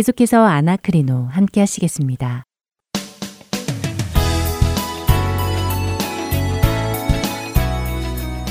계속해서 아나크리노 함께 하시겠습니다.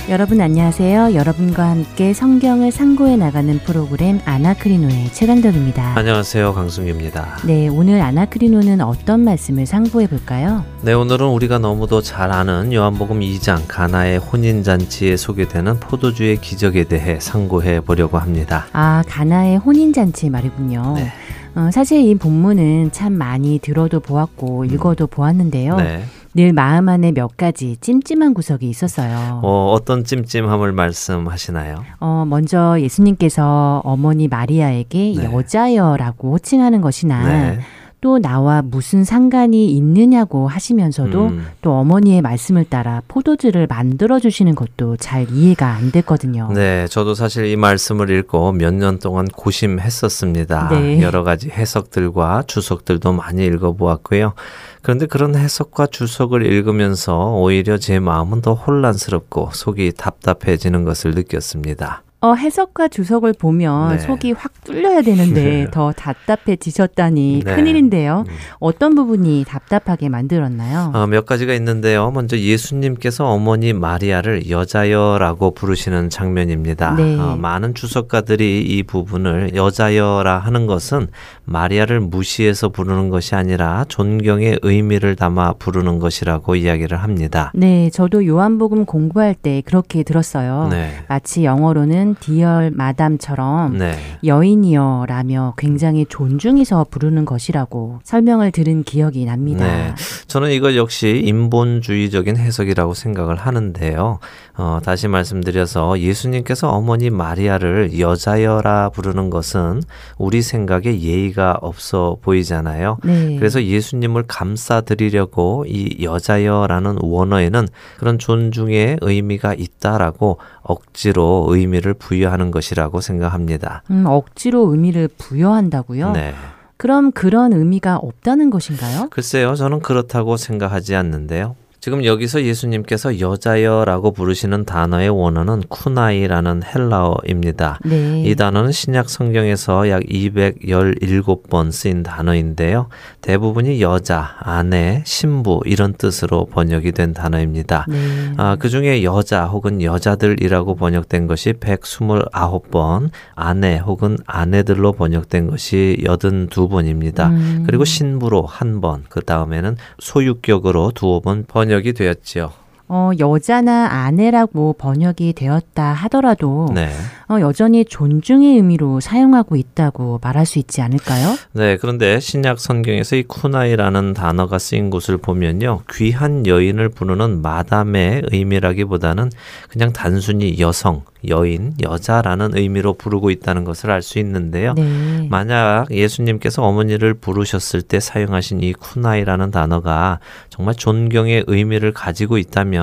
여러분 안녕하세요. 여러분과 함께 성경을 상고해 나가는 프로그램 아나크리노의 최강덕입니다. 안녕하세요. 강승규입니다. 네, 오늘 아나크리노는 어떤 말씀을 상고해 볼까요? 네, 오늘은 우리가 너무도 잘 아는 요한복음 2장 가나의 혼인 잔치에 소개되는 포도주의 기적에 대해 상고해 보려고 합니다. 아, 가나의 혼인 잔치 말이군요. 네. 어, 사실 이 본문은 참 많이 들어도 보았고 읽어도 보았는데요. 네. 늘 마음 안에 몇 가지 찜찜한 구석이 있었어요. 어, 어떤 찜찜함을 말씀하시나요? 어, 먼저 예수님께서 어머니 마리아에게 네. 여자여라고 호칭하는 것이나 네. 또 나와 무슨 상관이 있느냐고 하시면서도 음. 또 어머니의 말씀을 따라 포도주를 만들어 주시는 것도 잘 이해가 안 됐거든요. 네, 저도 사실 이 말씀을 읽고 몇 년 동안 고심했었습니다. 네. 여러 가지 해석들과 주석들도 많이 읽어 보았고요. 그런데 그런 해석과 주석을 읽으면서 오히려 제 마음은 더 혼란스럽고 속이 답답해지는 것을 느꼈습니다. 어, 해석과 주석을 보면 네. 속이 확 뚫려야 되는데 네. 더 답답해지셨다니 네. 큰일인데요. 음. 어떤 부분이 답답하게 만들었나요? 어, 몇 가지가 있는데요. 먼저 예수님께서 어머니 마리아를 여자여라고 부르시는 장면입니다. 네. 어, 많은 주석가들이 이 부분을 여자여라 하는 것은 마리아를 무시해서 부르는 것이 아니라 존경의 의미를 담아 부르는 것이라고 이야기를 합니다. 네, 저도 요한복음 공부할 때 그렇게 들었어요. 네. 마치 영어로는 부르는 dear madam처럼 네. 여인이여라며 굉장히 존중해서 부르는 것이라고 설명을 들은 기억이 납니다. 네. 저는 이것 역시 인본주의적인 해석이라고 생각을 하는데요. 어, 다시 말씀드려서 예수님께서 어머니 마리아를 여자여라 부르는 것은 우리 생각에 예의가 없어 보이잖아요. 네. 그래서 예수님을 감싸드리려고 이 여자여라는 원어에는 그런 존중의 의미가 있다라고 억지로 의미를 부여하는 것이라고 생각합니다. 음, 억지로 의미를 부여한다고요? 네. 그럼 그런 의미가 없다는 것인가요? 글쎄요, 저는 그렇다고 생각하지 않는데요. 지금 여기서 예수님께서 여자여라고 부르시는 단어의 원어는 쿠나이라는 헬라어입니다. 네. 이 단어는 신약 성경에서 약 217번 쓰인 단어인데요. 대부분이 여자, 아내, 신부 이런 뜻으로 번역이 된 단어입니다. 네. 아, 그 중에 여자 혹은 여자들이라고 번역된 것이 129번, 아내 혹은 아내들로 번역된 것이 82번입니다. 음. 그리고 신부로 한 번, 그 다음에는 소유격으로 두어 번 번역 번역이 되었지요. 어, 여자나 아내라고 번역이 되었다 하더라도 네. 어, 여전히 존중의 의미로 사용하고 있다고 말할 수 있지 않을까요? 네, 그런데 신약 성경에서 이 쿠나이라는 단어가 쓰인 곳을 보면요. 귀한 여인을 부르는 마담의 의미라기보다는 그냥 단순히 여성, 여인, 여자라는 의미로 부르고 있다는 것을 알 수 있는데요. 네. 만약 예수님께서 어머니를 부르셨을 때 사용하신 이 쿠나이라는 단어가 정말 존경의 의미를 가지고 있다면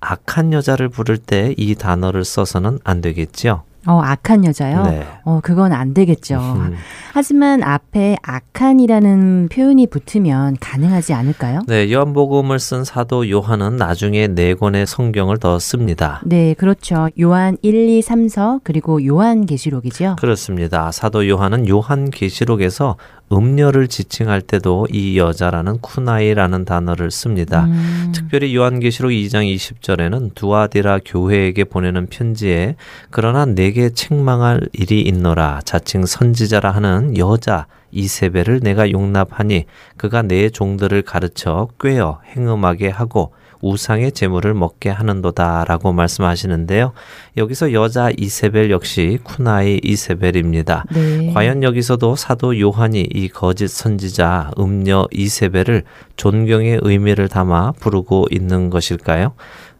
악한 여자를 부를 때 이 단어를 써서는 안 되겠죠. 어, 악한 여자요? 네. 어, 그건 안 되겠죠. 음. 하지만 앞에 악한이라는 표현이 붙으면 가능하지 않을까요? 네, 요한복음을 쓴 사도 요한은 나중에 네 권의 성경을 더 씁니다. 네, 그렇죠. 요한 1, 2, 3서 그리고 요한 계시록이죠. 그렇습니다. 사도 요한은 요한 계시록에서 음녀를 지칭할 때도 이 여자라는 쿠나이라는 단어를 씁니다. 음. 특별히 요한계시록 2장 20절에는 두아디라 교회에게 보내는 편지에 그러나 내게 책망할 일이 있노라 자칭 선지자라 하는 여자 이세벨을 내가 용납하니 그가 내 종들을 가르쳐 꿰어 행음하게 하고 우상의 재물을 먹게 하는도다라고 말씀하시는데요. 여기서 여자 이세벨 역시 쿠나이 이세벨입니다. 네. 과연 여기서도 사도 요한이 이 거짓 선지자 음녀 이세벨을 존경의 의미를 담아 부르고 있는 것일까요?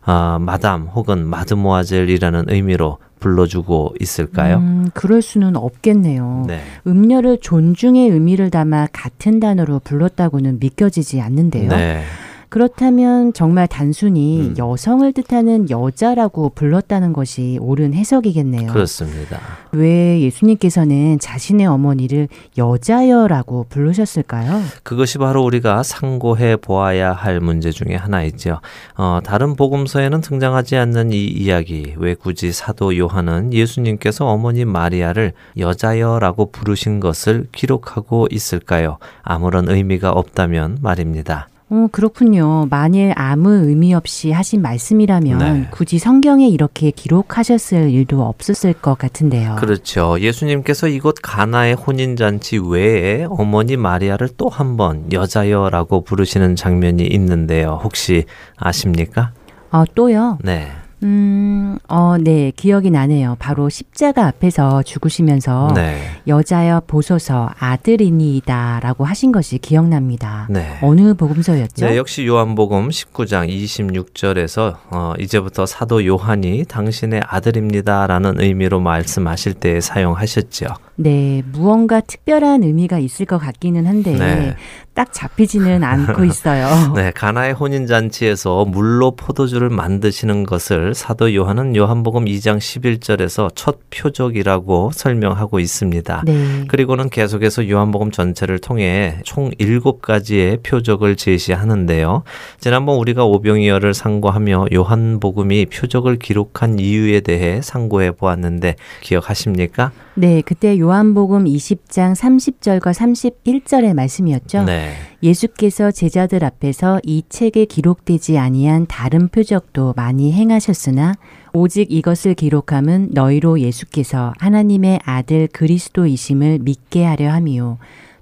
아, 마담 혹은 마드모아젤이라는 의미로 불러주고 있을까요? 음, 그럴 수는 없겠네요. 네. 음녀를 존중의 의미를 담아 같은 단어로 불렀다고는 믿겨지지 않는데요. 네. 그렇다면 정말 단순히 음. 여성을 뜻하는 여자라고 불렀다는 것이 옳은 해석이겠네요. 그렇습니다. 왜 예수님께서는 자신의 어머니를 여자여라고 부르셨을까요? 그것이 바로 우리가 상고해 보아야 할 문제 중에 하나이죠. 어, 다른 복음서에는 등장하지 않는 이 이야기, 왜 굳이 사도 요한은 예수님께서 어머니 마리아를 여자여라고 부르신 것을 기록하고 있을까요? 아무런 의미가 없다면 말입니다. 어, 그렇군요. 만일 아무 의미 없이 하신 말씀이라면 네. 굳이 성경에 이렇게 기록하셨을 일도 없었을 것 같은데요. 그렇죠. 예수님께서 이곳 가나의 혼인잔치 외에 어머니 마리아를 또 한 번 여자여라고 부르시는 장면이 있는데요. 혹시 아십니까? 어, 또요? 네. 음, 어, 네, 기억이 나네요. 바로 십자가 앞에서 죽으시면서 네. 여자여 보소서 아들이니이다라고 하신 것이 기억납니다. 네. 어느 복음서였죠? 네, 역시 요한복음 19장 26절에서 어, 이제부터 사도 요한이 당신의 아들입니다라는 의미로 말씀하실 때 사용하셨죠. 네, 무언가 특별한 의미가 있을 것 같기는 한데 네. 딱 잡히지는 않고 있어요. 네, 가나의 혼인 잔치에서 물로 포도주를 만드시는 것을 사도 요한은 요한복음 2장 11절에서 첫 표적이라고 설명하고 있습니다. 네. 그리고는 계속해서 요한복음 전체를 통해 총 7가지의 표적을 제시하는데요. 지난번 우리가 오병이어를 상고하며 요한복음이 표적을 기록한 이유에 대해 상고해 보았는데 기억하십니까? 네, 그때 요한복음 20장 30절과 31절의 말씀이었죠. 네. 예수께서 제자들 앞에서 이 책에 기록되지 아니한 다른 표적도 많이 행하셨으나 오직 이것을 기록함은 너희로 예수께서 하나님의 아들 그리스도이심을 믿게 하려 함이요.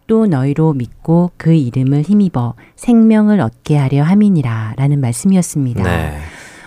또 너희로 믿고 그 이름을 힘입어 생명을 얻게 하려 함이니라 라는 말씀이었습니다. 네.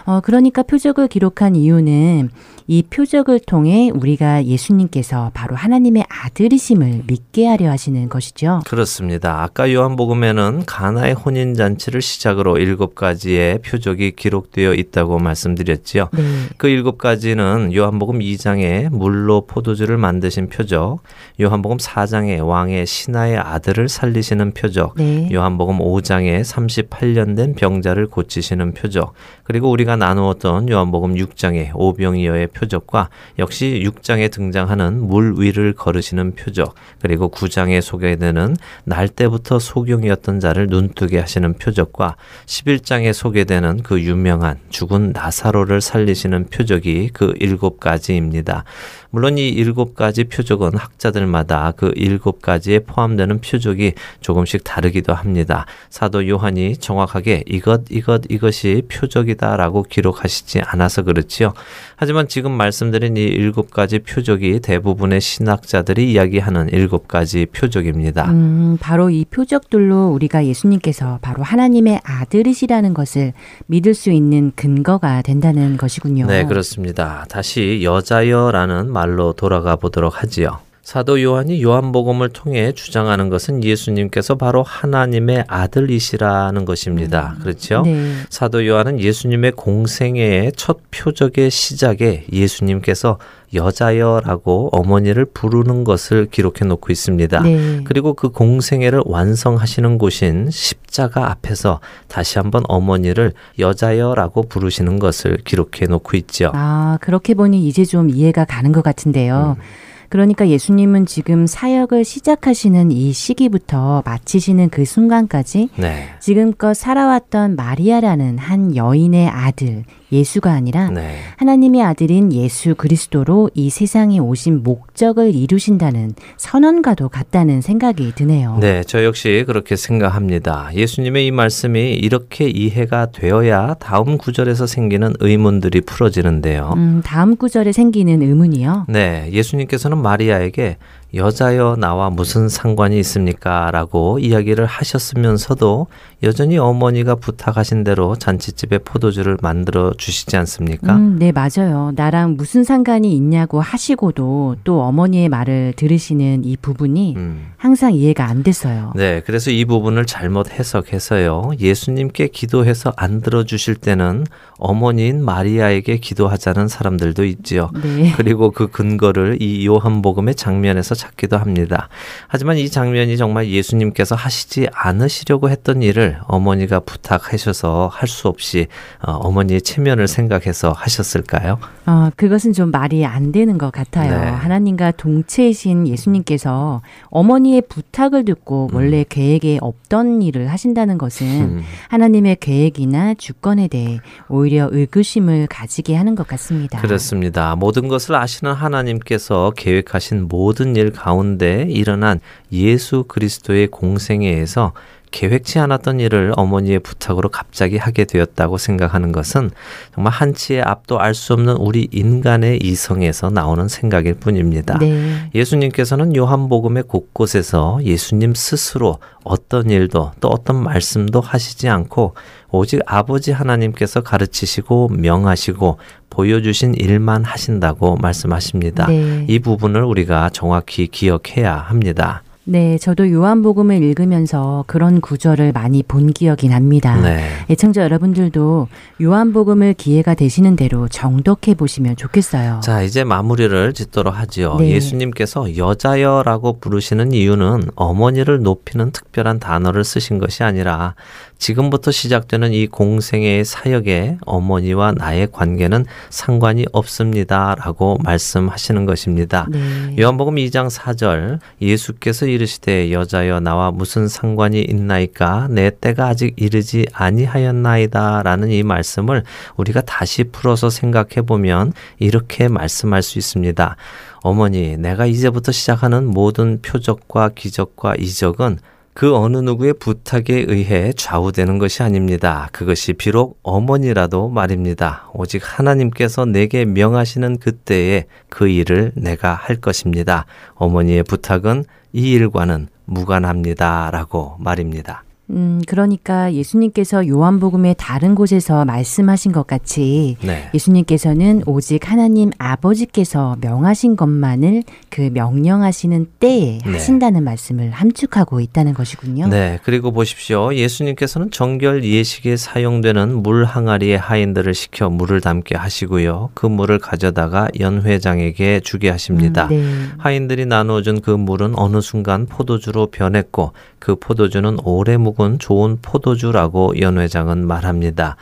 어, 그러니까 표적을 기록한 이유는 이 표적을 통해 우리가 예수님께서 바로 하나님의 아들이심을 믿게 하려 하시는 것이죠. 그렇습니다. 아까 요한복음에는 가나의 혼인 잔치를 시작으로 일곱 가지의 표적이 기록되어 있다고 말씀드렸지요. 네. 그 일곱 가지는 요한복음 2장에 물로 포도주를 만드신 표적, 요한복음 4장에 왕의 신하의 아들을 살리시는 표적, 네. 요한복음 5장에 38년 된 병자를 고치시는 표적, 그리고 우리가 나누었던 요한복음 6장에 오병이어의 표적과 역시 6장에 등장하는 물 위를 걸으시는 표적, 그리고 9장에 소개되는 날 때부터 소경이었던 자를 눈뜨게 하시는 표적과 11장에 소개되는 그 유명한 죽은 나사로를 살리시는 표적이 그 일곱 가지입니다. 물론 이 일곱 가지 표적은 학자들마다 그 일곱 가지에 포함되는 표적이 조금씩 다르기도 합니다. 사도 요한이 정확하게 이것, 이것, 이것이 표적이다라고 기록하시지 않아서 그렇지요. 하지만 지금 말씀드린 이 일곱 가지 표적이 대부분의 신학자들이 이야기하는 일곱 가지 표적입니다. 음, 바로 이 표적들로 우리가 예수님께서 바로 하나님의 아들이시라는 것을 믿을 수 있는 근거가 된다는 것이군요. 네, 그렇습니다. 다시 여자여라는 말로 돌아가 보도록 하지요. 사도 요한이 요한복음을 통해 주장하는 것은 예수님께서 바로 하나님의 아들이시라는 것입니다. 음, 그렇죠? 네. 사도 요한은 예수님의 공생애의 첫 표적의 시작에 예수님께서 여자여라고 어머니를 부르는 것을 기록해 놓고 있습니다. 네. 그리고 그 공생애를 완성하시는 곳인 십자가 앞에서 다시 한번 어머니를 여자여라고 부르시는 것을 기록해 놓고 있죠. 아, 그렇게 보니 이제 좀 이해가 가는 것 같은데요. 음. 그러니까 예수님은 지금 사역을 시작하시는 이 시기부터 마치시는 그 순간까지 네. 지금껏 살아왔던 마리아라는 한 여인의 아들 예수가 아니라 네. 하나님의 아들인 예수 그리스도로 이 세상에 오신 목적을 이루신다는 선언과도 같다는 생각이 드네요. 네, 저 역시 그렇게 생각합니다. 예수님의 이 말씀이 이렇게 이해가 되어야 다음 구절에서 생기는 의문들이 풀어지는데요. 음, 다음 구절에 생기는 의문이요? 네, 예수님께서는 마리아에게 여자여 나와 무슨 상관이 있습니까? 라고 이야기를 하셨으면서도 여전히 어머니가 부탁하신 대로 잔치집에 포도주를 만들어 주시지 않습니까? 음, 네, 맞아요. 나랑 무슨 상관이 있냐고 하시고도 또 어머니의 말을 들으시는 이 부분이 음. 항상 이해가 안 됐어요. 네, 그래서 이 부분을 잘못 해석해서요. 예수님께 기도해서 안 들어주실 때는 어머니인 마리아에게 기도하자는 사람들도 있지요. 네. 그리고 그 근거를 이 요한복음의 장면에서 찾기도 합니다. 하지만 이 장면이 정말 예수님께서 하시지 않으시려고 했던 일을 어머니가 부탁하셔서 할 수 없이 어, 어머니의 체면을 생각해서 하셨을까요? 어, 그것은 좀 말이 안 되는 것 같아요. 네. 하나님과 동체이신 예수님께서 어머니의 부탁을 듣고 음. 원래 계획에 없던 일을 하신다는 것은 음. 하나님의 계획이나 주권에 대해 오히려 의구심을 가지게 하는 것 같습니다. 그렇습니다. 모든 것을 아시는 하나님께서 계획하신 모든 일 가운데 일어난 예수 그리스도의 공생애에서 계획치 않았던 일을 어머니의 부탁으로 갑자기 하게 되었다고 생각하는 것은 정말 한치의 앞도 알 수 없는 우리 인간의 이성에서 나오는 생각일 뿐입니다. 네. 예수님께서는 요한복음의 곳곳에서 예수님 스스로 어떤 일도 또 어떤 말씀도 하시지 않고 오직 아버지 하나님께서 가르치시고 명하시고 보여주신 일만 하신다고 말씀하십니다. 네. 이 부분을 우리가 정확히 기억해야 합니다. 네, 저도 요한복음을 읽으면서 그런 구절을 많이 본 기억이 납니다. 네. 애청자 여러분들도 요한복음을 기회가 되시는 대로 정독해 보시면 좋겠어요. 자, 이제 마무리를 짓도록 하지요. 네. 예수님께서 여자여라고 부르시는 이유는 어머니를 높이는 특별한 단어를 쓰신 것이 아니라 지금부터 시작되는 이 공생의 사역에 어머니와 나의 관계는 상관이 없습니다. 라고 말씀하시는 것입니다. 네. 요한복음 2장 4절 예수께서 이르시되 여자여 나와 무슨 상관이 있나이까 내 때가 아직 이르지 아니하였나이다. 라는 이 말씀을 우리가 다시 풀어서 생각해 보면 이렇게 말씀할 수 있습니다. 어머니, 내가 이제부터 시작하는 모든 표적과 기적과 이적은 그 어느 누구의 부탁에 의해 좌우되는 것이 아닙니다. 그것이 비록 어머니라도 말입니다. 오직 하나님께서 내게 명하시는 그때에 그 일을 내가 할 것입니다. 어머니의 부탁은 이 일과는 무관합니다. 라고 말입니다. 음, 그러니까 예수님께서 요한복음의 다른 곳에서 말씀하신 것 같이 네. 예수님께서는 오직 하나님 아버지께서 명하신 것만을 그 명령하시는 때에 네. 하신다는 말씀을 함축하고 있다는 것이군요. 네. 그리고 보십시오. 예수님께서는 정결 예식에 사용되는 물 항아리에 하인들을 시켜 물을 담게 하시고요. 그 물을 가져다가 연회장에게 주게 하십니다. 음, 네. 하인들이 나누어준 그 물은 어느 순간 포도주로 변했고 그 포도주는 오래 묵은 좋은 포도주라고 연 회장은 말합니다.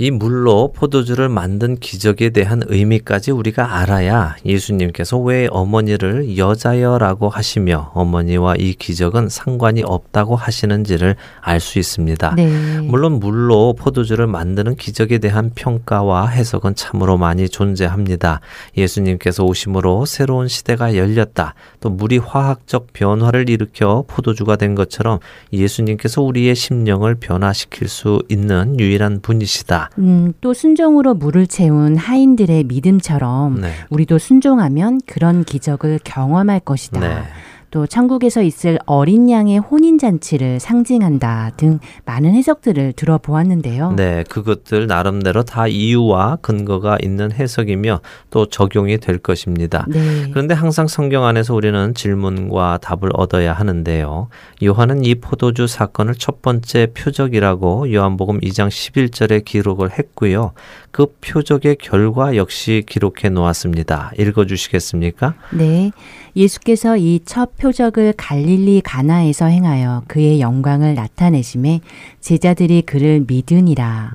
이 물로 포도주를 만든 기적에 대한 의미까지 우리가 알아야 예수님께서 왜 어머니를 여자여라고 하시며 어머니와 이 기적은 상관이 없다고 하시는지를 알 수 있습니다. 네. 물론 물로 포도주를 만드는 기적에 대한 평가와 해석은 참으로 많이 존재합니다. 예수님께서 오심으로 새로운 시대가 열렸다. 또 물이 화학적 변화를 일으켜 포도주가 된 것처럼 예수님께서 우리의 심령을 변화시킬 수 있는 유일한 분이시다. 음, 또 순종으로 물을 채운 하인들의 믿음처럼 네. 우리도 순종하면 그런 기적을 경험할 것이다. 네. 또 천국에서 있을 어린 양의 혼인 잔치를 상징한다 등 많은 해석들을 들어보았는데요. 네, 그것들 나름대로 다 이유와 근거가 있는 해석이며 또 적용이 될 것입니다. 네. 그런데 항상 성경 안에서 우리는 질문과 답을 얻어야 하는데요. 요한은 이 포도주 사건을 첫 번째 표적이라고 요한복음 2장 11절에 기록을 했고요. 그 표적의 결과 역시 기록해 놓았습니다. 읽어 주시겠습니까? 네. 예수께서 이 첫 표적을 갈릴리 가나에서 행하여 그의 영광을 나타내심에 제자들이 그를 믿으니라.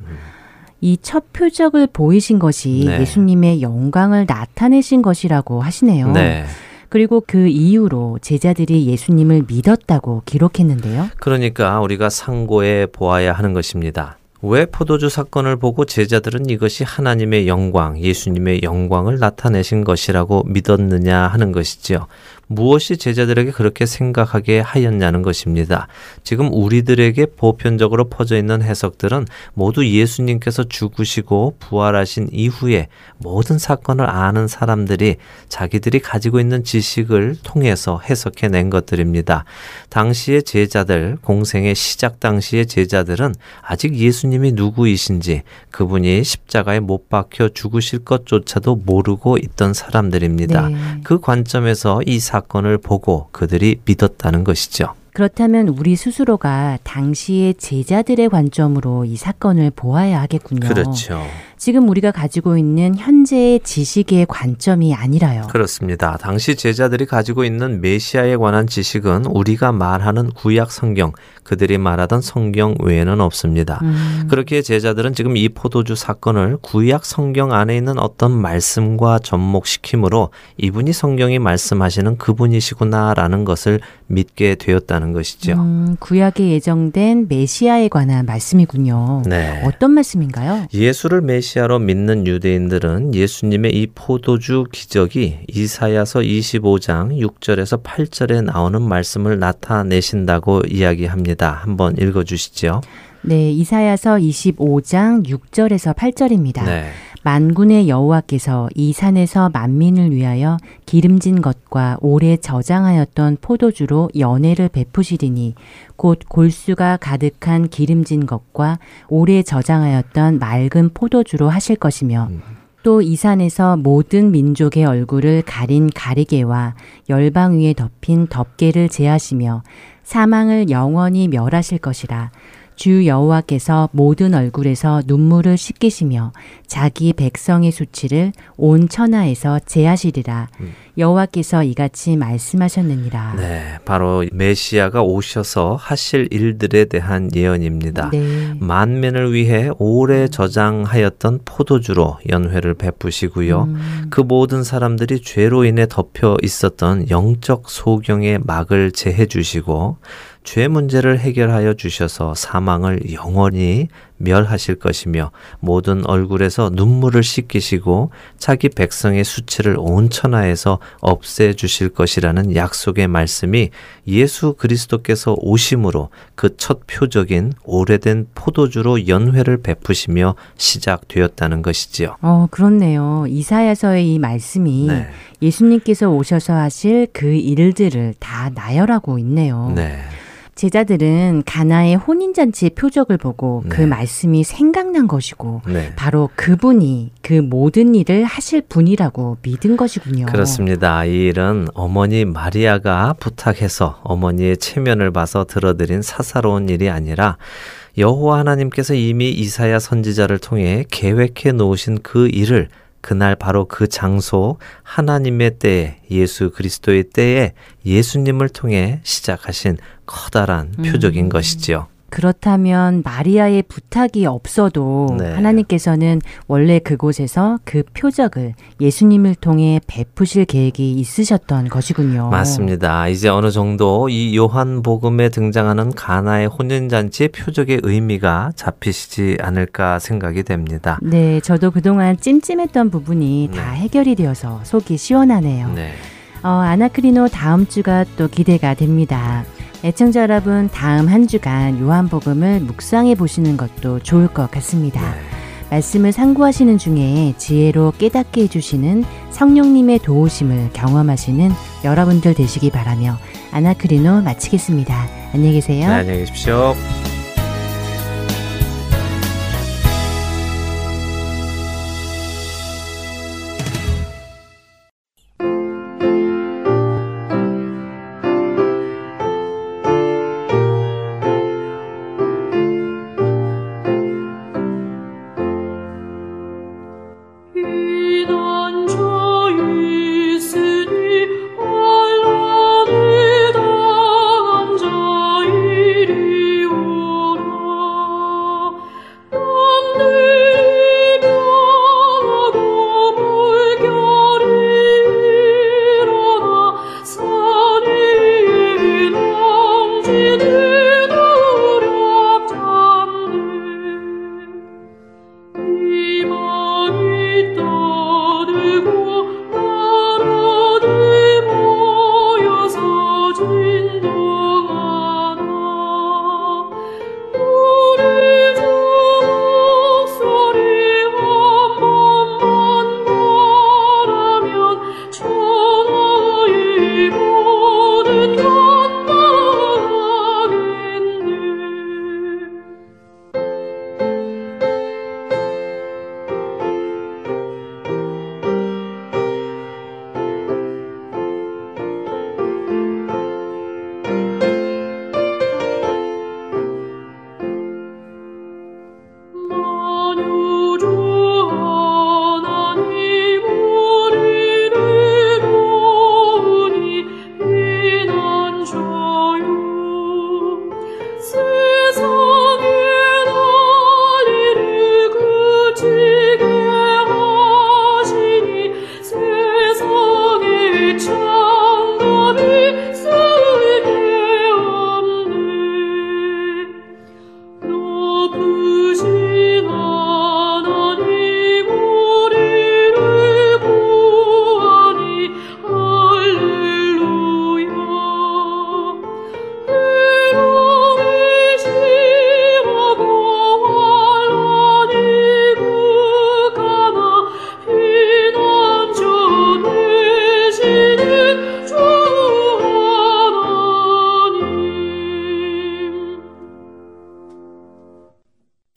이첫 표적을 보이신 것이 네. 예수님의 영광을 나타내신 것이라고 하시네요. 네. 그리고 그 이후로 제자들이 예수님을 믿었다고 기록했는데요. 그러니까 우리가 상고해 보아야 하는 것입니다. 왜 포도주 사건을 보고 제자들은 이것이 하나님의 영광, 예수님의 영광을 나타내신 것이라고 믿었느냐 하는 것이지요. 무엇이 제자들에게 그렇게 생각하게 하였냐는 것입니다. 지금 우리들에게 보편적으로 퍼져 있는 해석들은 모두 예수님께서 죽으시고 부활하신 이후에 모든 사건을 아는 사람들이 자기들이 가지고 있는 지식을 통해서 해석해 낸 것들입니다. 당시의 제자들, 공생의 시작 당시의 제자들은 아직 예수님이 누구이신지 그분이 십자가에 못 박혀 죽으실 것조차도 모르고 있던 사람들입니다. 네. 그 관점에서 이 사 건을 보고 그들이 믿었다는 것이죠. 그렇다면 우리 스스로가 당시의 제자들의 관점으로 이 사건을 보아야 하겠군요. 그렇죠. 지금 우리가 가지고 있는 현재의 지식의 관점이 아니라요. 그렇습니다. 당시 제자들이 가지고 있는 메시아에 관한 지식은 우리가 말하는 구약 성경, 그들이 말하던 성경 외에는 없습니다. 음. 그렇게 제자들은 지금 이 포도주 사건을 구약 성경 안에 있는 어떤 말씀과 접목시키므로 이분이 성경이 말씀하시는 그분이시구나라는 것을 믿게 되었다는 것이죠. 음, 구약에 예정된 메시아에 관한 말씀이군요. 네. 어떤 말씀인가요? 예수를 메 메시아로 믿는 유대인들은 예수님의 이 포도주 기적이 이사야서 25장 6절에서 8절에 나오는 말씀을 나타내신다고 이야기합니다. 한번 읽어 주시죠. 네, 이사야서 25장 6절에서 8절입니다. 네. 만군의 여호와께서 이 산에서 만민을 위하여 기름진 것과 오래 저장하였던 포도주로 연회를 베푸시리니 곧 골수가 가득한 기름진 것과 오래 저장하였던 맑은 포도주로 하실 것이며 음. 또이 산에서 모든 민족의 얼굴을 가린 가리개와 열방 위에 덮인 덮개를 제하시며 사망을 영원히 멸하실 것이라 주 여호와께서 모든 얼굴에서 눈물을 씻기시며 자기 백성의 수치를 온 천하에서 제하시리라. 음. 여호와께서 이같이 말씀하셨느니라. 네, 바로 메시아가 오셔서 하실 일들에 대한 예언입니다. 네. 만민을 위해 오래 저장하였던 포도주로 연회를 베푸시고요. 음. 그 모든 사람들이 죄로 인해 덮여 있었던 영적 소경의 막을 제해 주시고 죄 문제를 해결하여 주셔서 사망을 영원히 멸하실 것이며 모든 얼굴에서 눈물을 씻기시고 자기 백성의 수치를 온 천하에서 없애 주실 것이라는 약속의 말씀이 예수 그리스도께서 오심으로 그 첫 표적인 오래된 포도주로 연회를 베푸시며 시작되었다는 것이지요. 어, 그렇네요. 이사야서의 이 말씀이 네. 예수님께서 오셔서 하실 그 일들을 다 나열하고 있네요. 네. 제자들은 가나의 혼인잔치의 표적을 보고 그 네. 그 말씀이 생각난 것이고 네. 바로 그분이 그 모든 일을 하실 분이라고 믿은 것이군요. 그렇습니다. 이 일은 어머니 마리아가 부탁해서 어머니의 체면을 봐서 들어드린 사사로운 일이 아니라 여호와 하나님께서 이미 이사야 선지자를 통해 계획해 놓으신 그 일을 그날 바로 그 장소 하나님의 때에 예수 그리스도의 때에 예수님을 통해 시작하신 커다란 음. 표적인 것이지요. 그렇다면 마리아의 부탁이 없어도 네. 하나님께서는 원래 그곳에서 그 표적을 예수님을 통해 베푸실 계획이 있으셨던 것이군요. 맞습니다. 이제 어느 정도 이 요한복음에 등장하는 가나의 혼인잔치의 표적의 의미가 잡히시지 않을까 생각이 됩니다. 네, 저도 그동안 찜찜했던 부분이 네. 다 해결이 되어서 속이 시원하네요. 네. 어, 아나크리노 다음 주가 또 기대가 됩니다. 애청자 여러분, 다음 한 주간 요한복음을 묵상해 보시는 것도 좋을 것 같습니다. 네. 말씀을 상고하시는 중에 지혜로 깨닫게 해주시는 성령님의 도우심을 경험하시는 여러분들 되시기 바라며 아나크리노 마치겠습니다. 안녕히 계세요. 네, 안녕히 계십시오.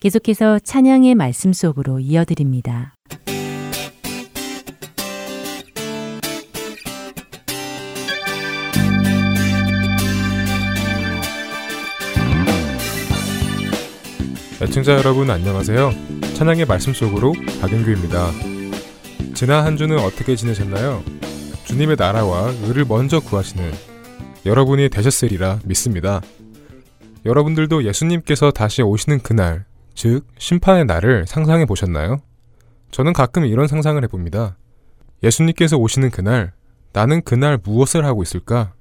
계속해서 찬양의 말씀 속으로 이어드립니다. 애청자 여러분 안녕하세요. 찬양의 말씀 속으로 박영규입니다. 지난 한 주는 어떻게 지내셨나요? 주님의 나라와 의를 먼저 구하시는 여러분이 되셨으리라 믿습니다. 여러분들도 예수님께서 다시 오시는 그날, 즉 심판의 날을 상상해 보셨나요? 저는 가끔 이런 상상을 해봅니다. 예수님께서 오시는 그날, 나는 그날 무엇을 하고 있을까?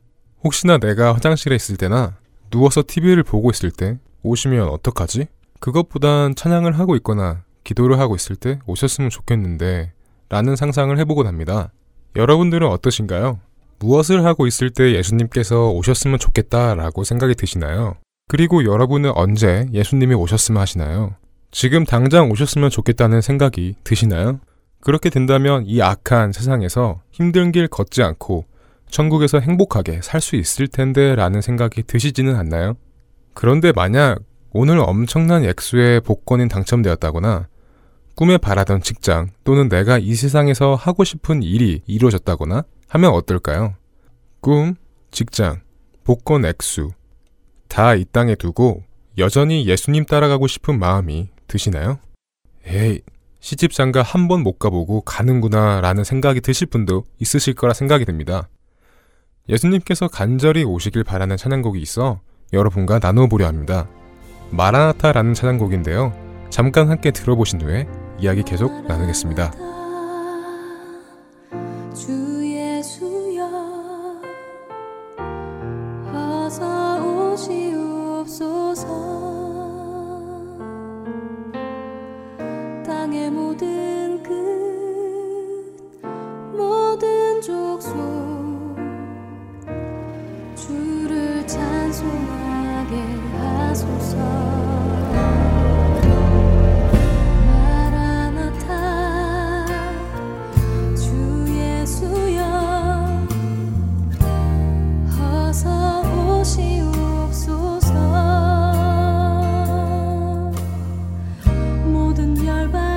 혹시나 내가 화장실에 있을 때나 누워서 TV를 보고 있을 때 오시면 어떡하지? 그것보단 찬양을 하고 있거나 기도를 하고 있을 때 오셨으면 좋겠는데 라는 상상을 해보곤 합니다. 여러분들은 어떠신가요? 무엇을 하고 있을 때 예수님께서 오셨으면 좋겠다라고 생각이 드시나요? 그리고 여러분은 언제 예수님이 오셨으면 하시나요? 지금 당장 오셨으면 좋겠다는 생각이 드시나요? 그렇게 된다면 이 악한 세상에서 힘든 길 걷지 않고 천국에서 행복하게 살 수 있을 텐데 라는 생각이 드시지는 않나요? 그런데 만약 오늘 엄청난 액수의 복권이 당첨되었다거나 꿈에 바라던 직장 또는 내가 이 세상에서 하고 싶은 일이 이루어졌다거나 하면 어떨까요? 꿈, 직장, 복권 액수 다 이 땅에 두고 여전히 예수님 따라가고 싶은 마음이 드시나요? 에이, 시집 장가 한 번 못 가보고 가는구나 라는 생각이 드실 분도 있으실 거라 생각이 듭니다. 예수님께서 간절히 오시길 바라는 찬양곡이 있어 여러분과 나눠보려 합니다. 마라나타라는 찬양곡인데요. 잠깐 함께 들어보신 후에 이야기 계속 나누겠습니다. 하시옵소서 땅의 모든 끝 모든 족속 주를 찬송하게 하소서. Umudun yar ben.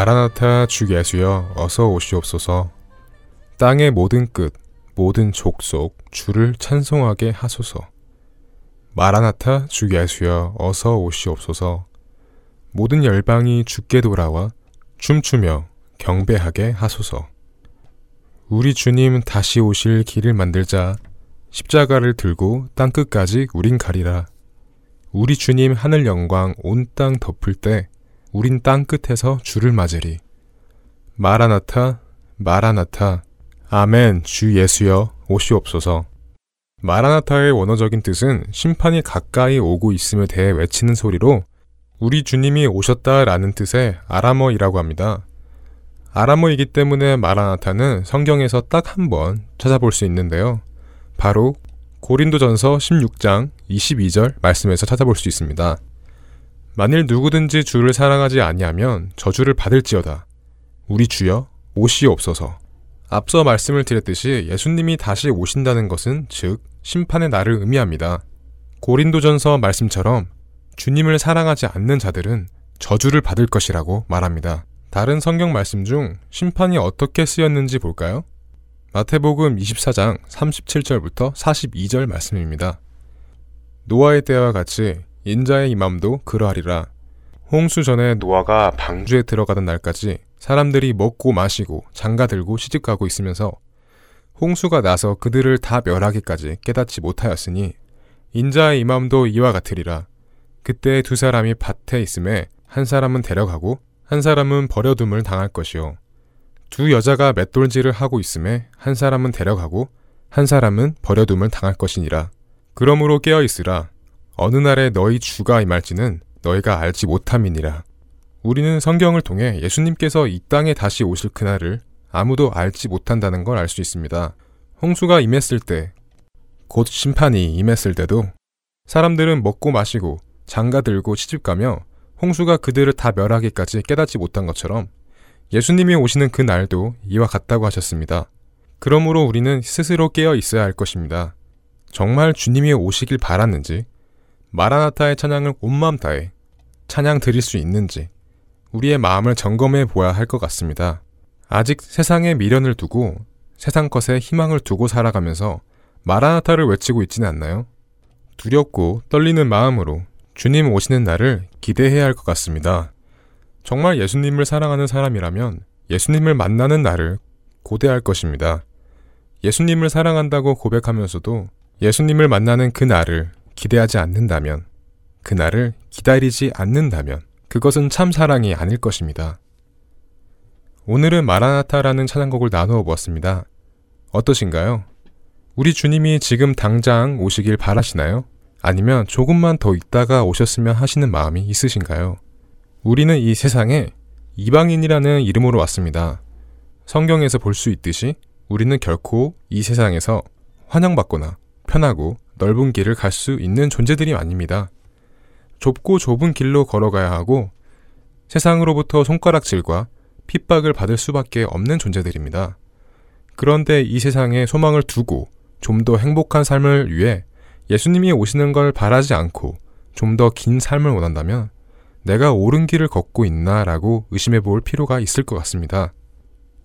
마라나타 주 예수여 어서 오시옵소서. 땅의 모든 끝 모든 족속 주를 찬송하게 하소서. 마라나타 주 예수여 어서 오시옵소서. 모든 열방이 주께 돌아와 춤추며 경배하게 하소서. 우리 주님 다시 오실 길을 만들자 십자가를 들고 땅끝까지 우린 가리라. 우리 주님 하늘 영광 온 땅 덮을 때 우린 땅 끝에서 주를 맞으리. 마라나타, 마라나타, 아멘, 주 예수여, 오시옵소서. 마라나타의 원어적인 뜻은 심판이 가까이 오고 있음에 대해 외치는 소리로 우리 주님이 오셨다라는 뜻의 아람어이라고 합니다. 아람어이기 때문에 마라나타는 성경에서 딱 한 번 찾아볼 수 있는데요. 바로 고린도전서 16장 22절 말씀에서 찾아볼 수 있습니다. 만일 누구든지 주를 사랑하지 아니하면 저주를 받을지어다. 우리 주여 오시옵소서. 앞서 말씀을 드렸듯이 예수님이 다시 오신다는 것은 즉 심판의 날을 의미합니다. 고린도전서 말씀처럼 주님을 사랑하지 않는 자들은 저주를 받을 것이라고 말합니다. 다른 성경 말씀 중 심판이 어떻게 쓰였는지 볼까요? 마태복음 24장 37절부터 42절 말씀입니다. 노아의 때와 같이 인자의 임함도 그러하리라. 홍수 전에 노아가 방주에 들어가던 날까지 사람들이 먹고 마시고 장가 들고 시집 가고 있으면서 홍수가 나서 그들을 다 멸하기까지 깨닫지 못하였으니 인자의 이맘도 이와 같으리라. 그때 두 사람이 밭에 있음에 한 사람은 데려가고 한 사람은 버려둠을 당할 것이요. 두 여자가 맷돌질을 하고 있음에 한 사람은 데려가고 한 사람은 버려둠을 당할 것이니라. 그러므로 깨어 있으라. 어느 날에 너희 주가 임할지는 너희가 알지 못함이니라. 우리는 성경을 통해 예수님께서 이 땅에 다시 오실 그날을 아무도 알지 못한다는 걸 알 수 있습니다. 홍수가 임했을 때, 곧 심판이 임했을 때도 사람들은 먹고 마시고 장가 들고 시집 가며 홍수가 그들을 다 멸하기까지 깨닫지 못한 것처럼 예수님이 오시는 그 날도 이와 같다고 하셨습니다. 그러므로 우리는 스스로 깨어 있어야 할 것입니다. 정말 주님이 오시길 바랐는지, 마라나타의 찬양을 온 마음 다해 찬양 드릴 수 있는지, 우리의 마음을 점검해 보아야 할 것 같습니다. 아직 세상에 미련을 두고 세상 것에 희망을 두고 살아가면서 마라나타를 외치고 있지는 않나요? 두렵고 떨리는 마음으로 주님 오시는 날을 기대해야 할 것 같습니다. 정말 예수님을 사랑하는 사람이라면 예수님을 만나는 날을 고대할 것입니다. 예수님을 사랑한다고 고백하면서도 예수님을 만나는 그 날을 기대하지 않는다면, 그 날을 기다리지 않는다면, 그것은 참 사랑이 아닐 것입니다. 오늘은 마라나타라는 찬양곡을 나누어 보았습니다. 어떠신가요? 우리 주님이 지금 당장 오시길 바라시나요? 아니면 조금만 더 있다가 오셨으면 하시는 마음이 있으신가요? 우리는 이 세상에 이방인이라는 이름으로 왔습니다. 성경에서 볼 수 있듯이 우리는 결코 이 세상에서 환영받거나 편하고 넓은 길을 갈 수 있는 존재들이 아닙니다. 좁고 좁은 길로 걸어가야 하고 세상으로부터 손가락질과 핍박을 받을 수밖에 없는 존재들입니다. 그런데 이 세상에 소망을 두고 좀 더 행복한 삶을 위해 예수님이 오시는 걸 바라지 않고 좀 더 긴 삶을 원한다면 내가 옳은 길을 걷고 있나 라고 의심해 볼 필요가 있을 것 같습니다.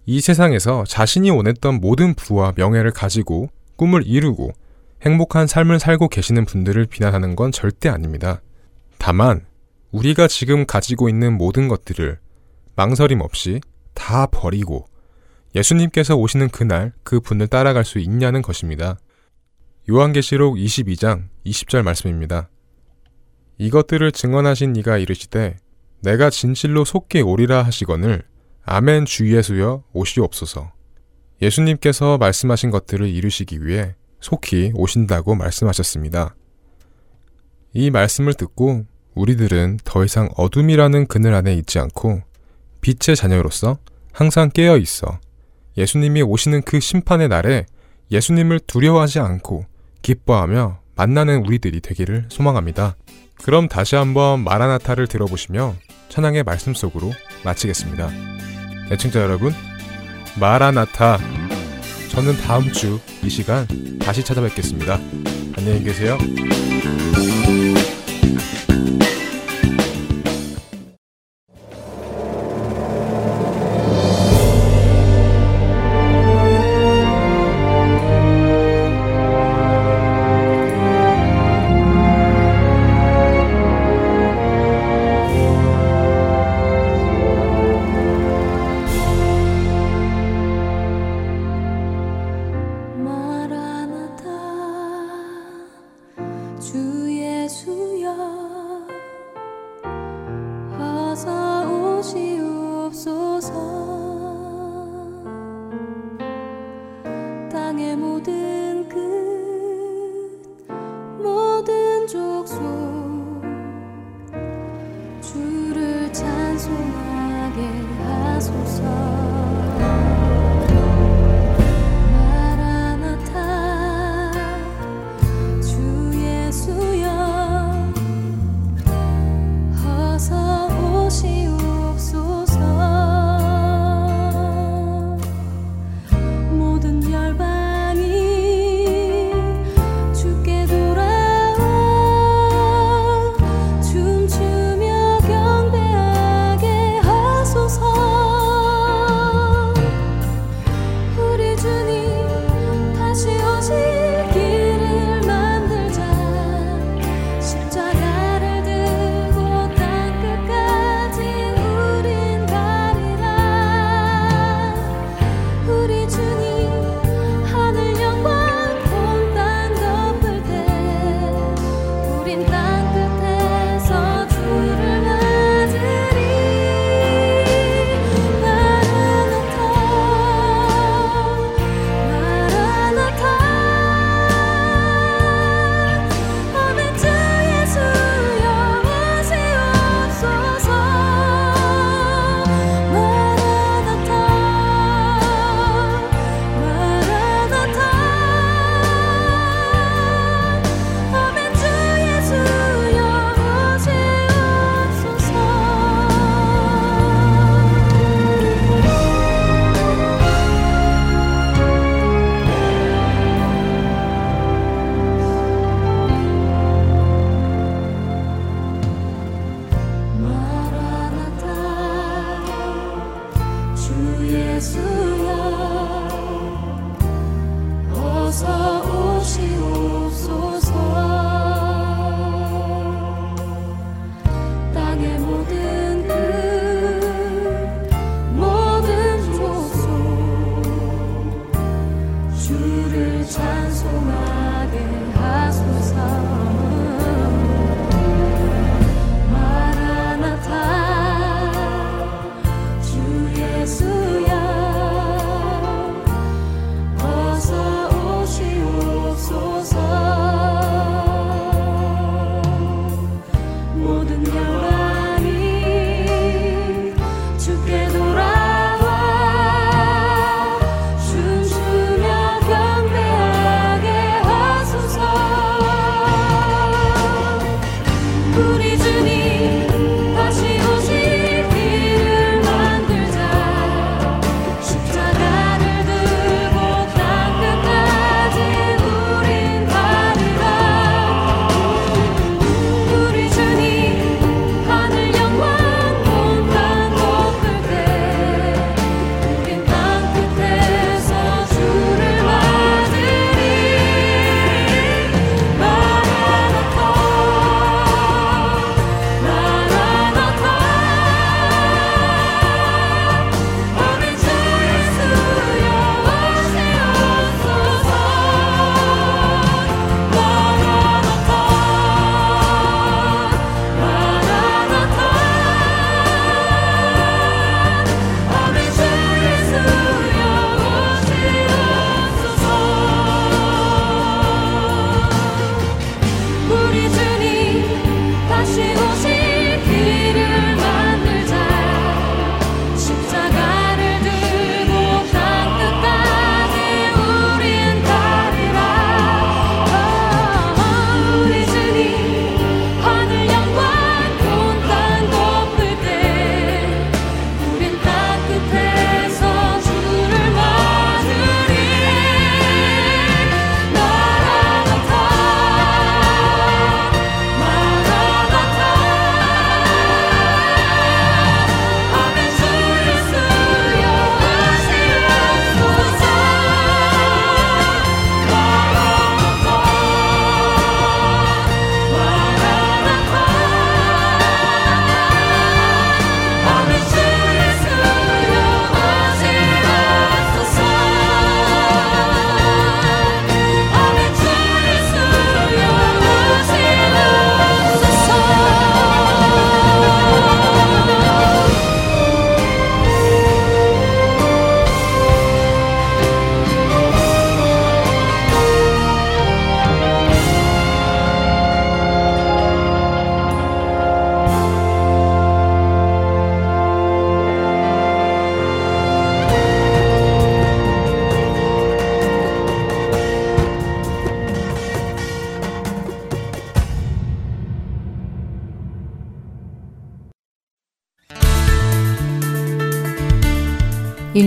이 세상에서 자신이 원했던 모든 부와 명예를 가지고 꿈을 이루고 행복한 삶을 살고 계시는 분들을 비난하는 건 절대 아닙니다. 다만, 우리가 지금 가지고 있는 모든 것들을 망설임 없이 다 버리고 예수님께서 오시는 그날 그 분을 따라갈 수 있냐는 것입니다. 요한계시록 22장 20절 말씀입니다. 이것들을 증언하신 이가 이르시되 내가 진실로 속히 오리라 하시거늘 아멘 주 예수여 오시옵소서. 예수님께서 말씀하신 것들을 이루시기 위해 속히 오신다고 말씀하셨습니다. 이 말씀을 듣고 우리들은 더 이상 어둠이라는 그늘 안에 있지 않고 빛의 자녀로서 항상 깨어 있어 예수님이 오시는 그 심판의 날에 예수님을 두려워하지 않고 기뻐하며 만나는 우리들이 되기를 소망합니다. 그럼 다시 한번 마라나타를 들어보시며 천황의 말씀 속으로 마치겠습니다. 애청자 여러분, 마라나타. 저는 다음 주 이 시간 다시 찾아뵙겠습니다. 안녕히 계세요.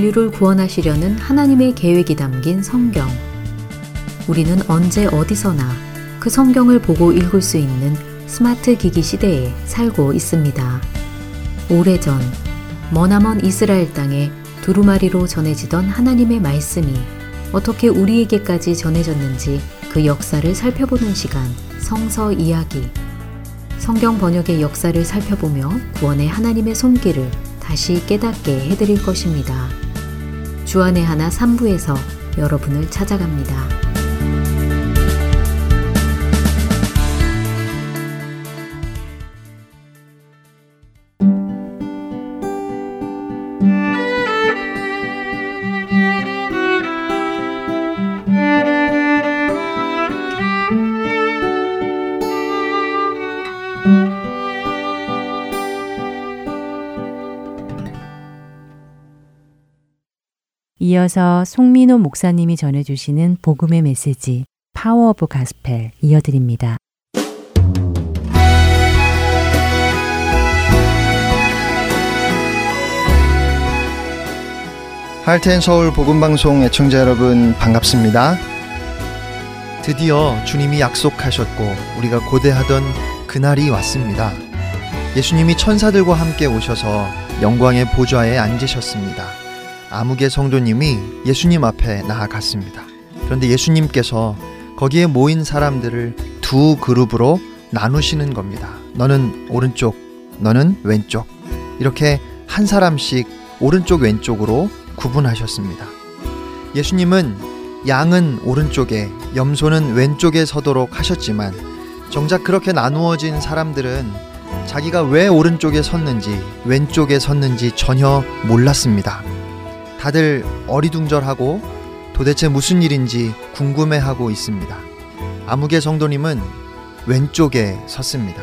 인류를 구원하시려는 하나님의 계획이 담긴 성경. 우리는 언제 어디서나 그 성경을 보고 읽을 수 있는 스마트 기기 시대에 살고 있습니다. 오래전 머나먼 이스라엘 땅에 두루마리로 전해지던 하나님의 말씀이 어떻게 우리에게까지 전해졌는지 그 역사를 살펴보는 시간 성서 이야기 성경 번역의 역사를 살펴보며 구원의 하나님의 손길을 다시 깨닫게 해드릴 것입니다. 주안의 하나 3부에서 여러분을 찾아갑니다. 이어서 송민호 목사님이 전해주시는 복음의 메시지 Power of Gospel 이어드립니다. 할텐 서울 복음방송 애청자 여러분 반갑습니다. 드디어 주님이 약속하셨고 우리가 고대하던 그날이 왔습니다. 예수님이 천사들과 함께 오셔서 영광의 보좌에 앉으셨습니다. 아무개 성도님이 예수님 앞에 나아갔습니다. 그런데 예수님께서 거기에 모인 사람들을 두 그룹으로 나누시는 겁니다. 너는 오른쪽, 너는 왼쪽. 이렇게 한 사람씩 오른쪽 왼쪽으로 구분하셨습니다. 예수님은 양은 오른쪽에, 염소는 왼쪽에 서도록 하셨지만 정작 그렇게 나누어진 사람들은 자기가 왜 오른쪽에 섰는지, 왼쪽에 섰는지 전혀 몰랐습니다. 다들 어리둥절하고 도대체 무슨 일인지 궁금해하고 있습니다. 아무개 성도님은 왼쪽에 섰습니다.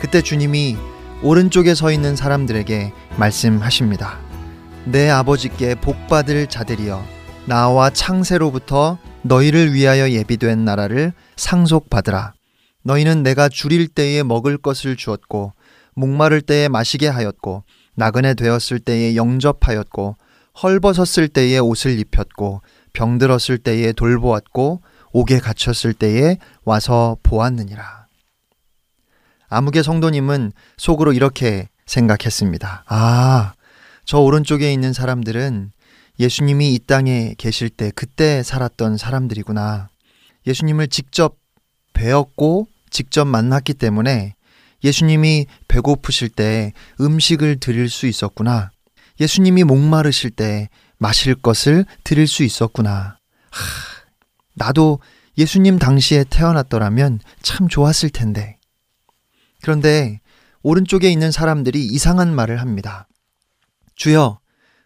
그때 주님이 오른쪽에 서 있는 사람들에게 말씀하십니다. 내 아버지께 복받을 자들이여 나와 창세로부터 너희를 위하여 예비된 나라를 상속받으라. 너희는 내가 줄일 때에 먹을 것을 주었고 목마를 때에 마시게 하였고 나그네 되었을 때에 영접하였고 헐벗었을 때에 옷을 입혔고 병들었을 때에 돌보았고 옥에 갇혔을 때에 와서 보았느니라. 아무개 성도님은 속으로 이렇게 생각했습니다. 아, 저 오른쪽에 있는 사람들은 예수님이 이 땅에 계실 때 그때 살았던 사람들이구나. 예수님을 직접 배웠고 직접 만났기 때문에 예수님이 배고프실 때 음식을 드릴 수 있었구나. 예수님이 목마르실 때 마실 것을 드릴 수 있었구나. 하, 나도 예수님 당시에 태어났더라면 참 좋았을 텐데. 그런데 오른쪽에 있는 사람들이 이상한 말을 합니다. 주여,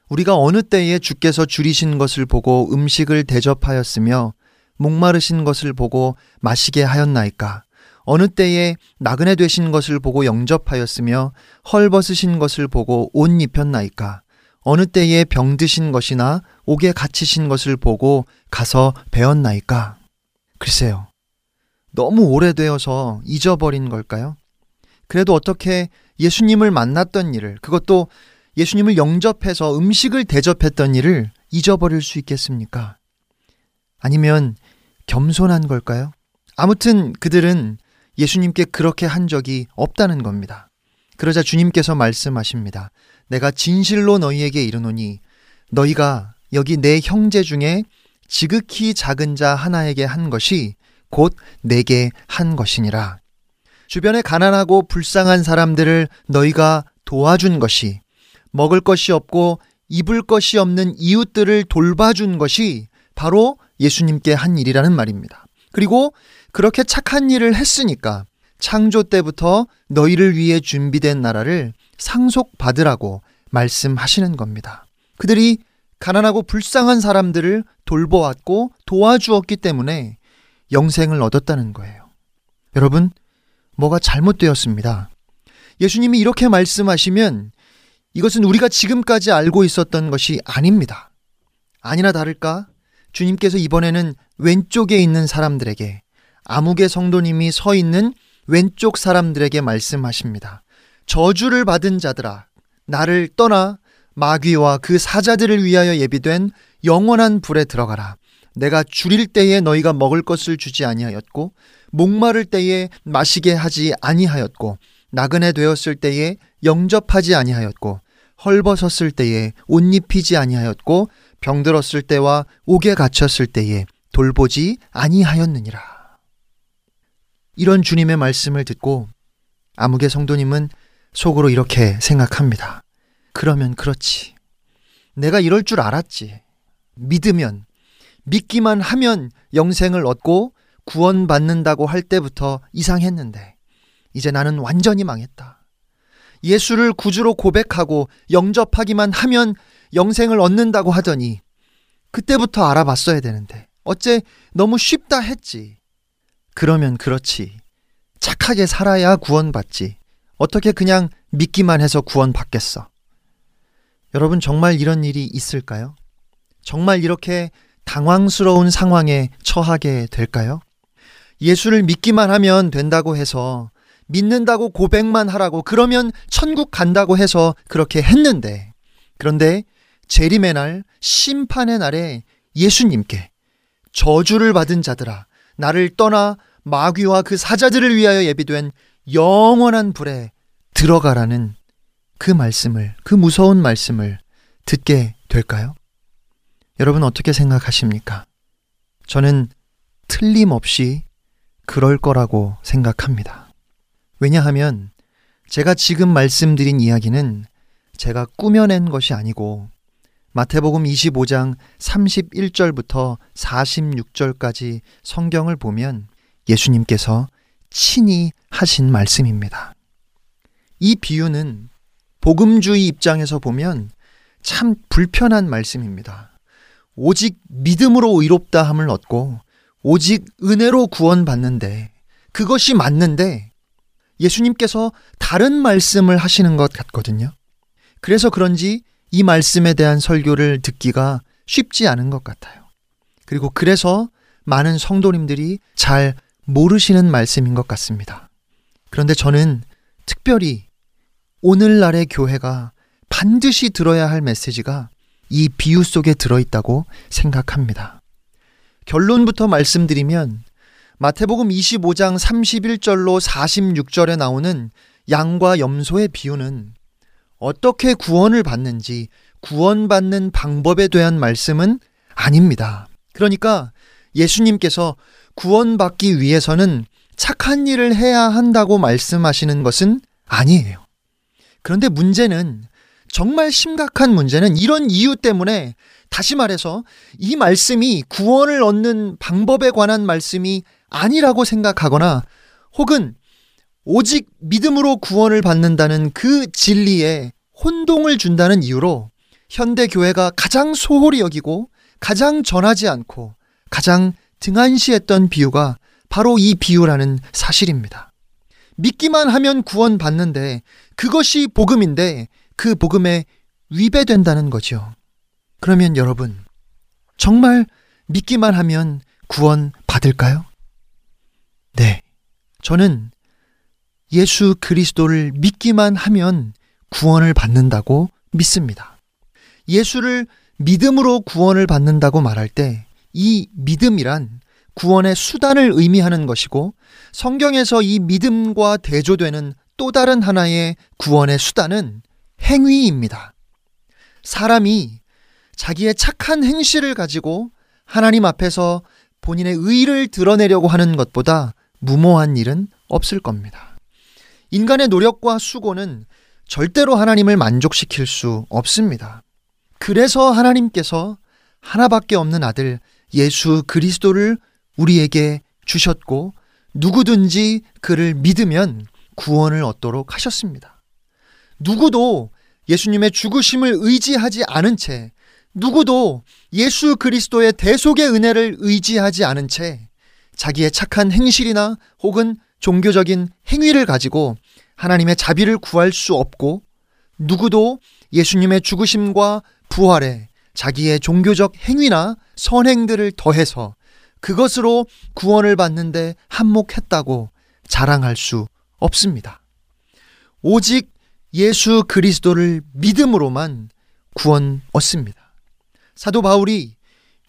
우리가 어느 때에 주께서 줄이신 것을 보고 음식을 대접하였으며 목마르신 것을 보고 마시게 하였나이까? 어느 때에 나그네 되신 것을 보고 영접하였으며 헐벗으신 것을 보고 옷 입혔나이까? 어느 때에 병드신 것이나 옥에 갇히신 것을 보고 가서 배웠나이까? 글쎄요. 너무 오래되어서 잊어버린 걸까요? 그래도 어떻게 예수님을 만났던 일을, 그것도 예수님을 영접해서 음식을 대접했던 일을 잊어버릴 수 있겠습니까? 아니면 겸손한 걸까요? 아무튼 그들은 예수님께 그렇게 한 적이 없다는 겁니다. 그러자 주님께서 말씀하십니다. 내가 진실로 너희에게 이르노니 너희가 여기 내 형제 중에 지극히 작은 자 하나에게 한 것이 곧 내게 한 것이니라. 주변에 가난하고 불쌍한 사람들을 너희가 도와준 것이 먹을 것이 없고 입을 것이 없는 이웃들을 돌봐준 것이 바로 예수님께 한 일이라는 말입니다. 그리고 그렇게 착한 일을 했으니까 창조 때부터 너희를 위해 준비된 나라를 상속받으라고 말씀하시는 겁니다. 그들이 가난하고 불쌍한 사람들을 돌보았고 도와주었기 때문에 영생을 얻었다는 거예요. 여러분, 뭐가 잘못되었습니다. 예수님이 이렇게 말씀하시면 이것은 우리가 지금까지 알고 있었던 것이 아닙니다. 아니나 다를까? 주님께서 이번에는 왼쪽에 있는 사람들에게 아무개 성도님이 서 있는 왼쪽 사람들에게 말씀하십니다. 저주를 받은 자들아, 나를 떠나 마귀와 그 사자들을 위하여 예비된 영원한 불에 들어가라. 내가 줄일 때에 너희가 먹을 것을 주지 아니하였고 목마를 때에 마시게 하지 아니하였고 나그네 되었을 때에 영접하지 아니하였고 헐벗었을 때에 옷 입히지 아니하였고 병들었을 때와 옥에 갇혔을 때에 돌보지 아니하였느니라. 이런 주님의 말씀을 듣고 아무개 성도님은 속으로 이렇게 생각합니다. 그러면 그렇지. 내가 이럴 줄 알았지. 믿으면, 믿기만 하면 영생을 얻고 구원받는다고 할 때부터 이상했는데, 이제 나는 완전히 망했다. 예수를 구주로 고백하고 영접하기만 하면 영생을 얻는다고 하더니, 그때부터 알아봤어야 되는데, 어째 너무 쉽다 했지. 그러면 그렇지. 착하게 살아야 구원받지. 어떻게 그냥 믿기만 해서 구원받겠어. 여러분 정말 이런 일이 있을까요? 정말 이렇게 당황스러운 상황에 처하게 될까요? 예수를 믿기만 하면 된다고 해서 믿는다고 고백만 하라고 그러면 천국 간다고 해서 그렇게 했는데 그런데 재림의 날 심판의 날에 예수님께 저주를 받은 자들아 나를 떠나 마귀와 그 사자들을 위하여 예비된 영원한 불에 들어가라는 그 말씀을, 그 무서운 말씀을 듣게 될까요? 여러분 어떻게 생각하십니까? 저는 틀림없이 그럴 거라고 생각합니다. 왜냐하면 제가 지금 말씀드린 이야기는 제가 꾸며낸 것이 아니고 마태복음 25장 31절부터 46절까지 성경을 보면 예수님께서 친히 하신 말씀입니다. 이 비유는 복음주의 입장에서 보면 참 불편한 말씀입니다. 오직 믿음으로 의롭다 함을 얻고 오직 은혜로 구원받는데 그것이 맞는데 예수님께서 다른 말씀을 하시는 것 같거든요. 그래서 그런지 이 말씀에 대한 설교를 듣기가 쉽지 않은 것 같아요. 그리고 그래서 많은 성도님들이 잘 모르시는 말씀인 것 같습니다. 그런데 저는 특별히 오늘날의 교회가 반드시 들어야 할 메시지가 이 비유 속에 들어있다고 생각합니다. 결론부터 말씀드리면 마태복음 25장 31절로 46절에 나오는 양과 염소의 비유는 어떻게 구원을 받는지 구원받는 방법에 대한 말씀은 아닙니다. 그러니까 예수님께서 구원받기 위해서는 착한 일을 해야 한다고 말씀하시는 것은 아니에요. 그런데 문제는 정말 심각한 문제는 이런 이유 때문에 다시 말해서 이 말씀이 구원을 얻는 방법에 관한 말씀이 아니라고 생각하거나 혹은 오직 믿음으로 구원을 받는다는 그 진리에 혼동을 준다는 이유로 현대 교회가 가장 소홀히 여기고 가장 전하지 않고 가장 등한시했던 비유가 바로 이 비유라는 사실입니다. 믿기만 하면 구원받는데 그것이 복음인데 그 복음에 위배된다는 거죠. 그러면 여러분, 정말 믿기만 하면 구원 받을까요? 네. 저는 예수 그리스도를 믿기만 하면 구원을 받는다고 믿습니다. 예수를 믿음으로 구원을 받는다고 말할 때 이 믿음이란 구원의 수단을 의미하는 것이고 성경에서 이 믿음과 대조되는 또 다른 하나의 구원의 수단은 행위입니다. 사람이 자기의 착한 행실을 가지고 하나님 앞에서 본인의 의를 드러내려고 하는 것보다 무모한 일은 없을 겁니다. 인간의 노력과 수고는 절대로 하나님을 만족시킬 수 없습니다. 그래서 하나님께서 하나밖에 없는 아들 예수 그리스도를 우리에게 주셨고 누구든지 그를 믿으면 구원을 얻도록 하셨습니다. 누구도 예수님의 죽으심을 의지하지 않은 채 누구도 예수 그리스도의 대속의 은혜를 의지하지 않은 채 자기의 착한 행실이나 혹은 종교적인 행위를 가지고 하나님의 자비를 구할 수 없고 누구도 예수님의 죽으심과 부활에 자기의 종교적 행위나 선행들을 더해서 그것으로 구원을 받는데 한몫했다고 자랑할 수 없습니다. 오직 예수 그리스도를 믿음으로만 구원 얻습니다. 사도 바울이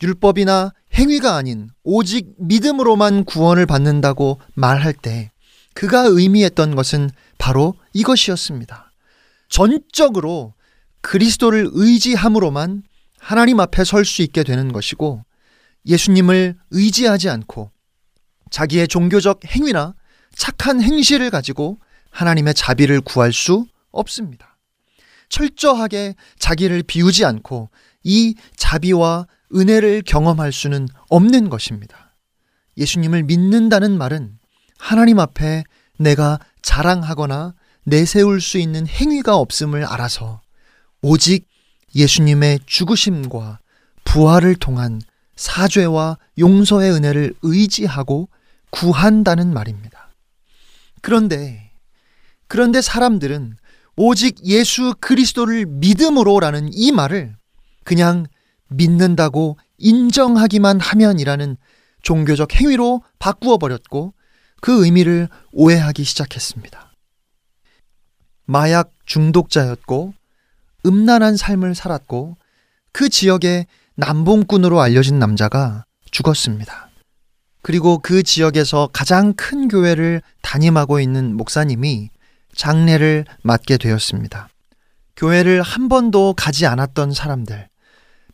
율법이나 행위가 아닌 오직 믿음으로만 구원을 받는다고 말할 때 그가 의미했던 것은 바로 이것이었습니다. 전적으로 그리스도를 의지함으로만 하나님 앞에 설 수 있게 되는 것이고 예수님을 의지하지 않고 자기의 종교적 행위나 착한 행실을 가지고 하나님의 자비를 구할 수 없습니다. 철저하게 자기를 비우지 않고 이 자비와 은혜를 경험할 수는 없는 것입니다. 예수님을 믿는다는 말은 하나님 앞에 내가 자랑하거나 내세울 수 있는 행위가 없음을 알아서 오직 예수님의 죽으심과 부활을 통한 사죄와 용서의 은혜를 의지하고 구한다는 말입니다. 그런데, 그런데 사람들은 오직 예수 그리스도를 믿음으로라는 이 말을 그냥 믿는다고 인정하기만 하면이라는 종교적 행위로 바꾸어 버렸고 그 의미를 오해하기 시작했습니다. 마약 중독자였고 음란한 삶을 살았고 그 지역의 남봉꾼으로 알려진 남자가 죽었습니다. 그리고 그 지역에서 가장 큰 교회를 담임하고 있는 목사님이 장례를 맡게 되었습니다. 교회를 한 번도 가지 않았던 사람들,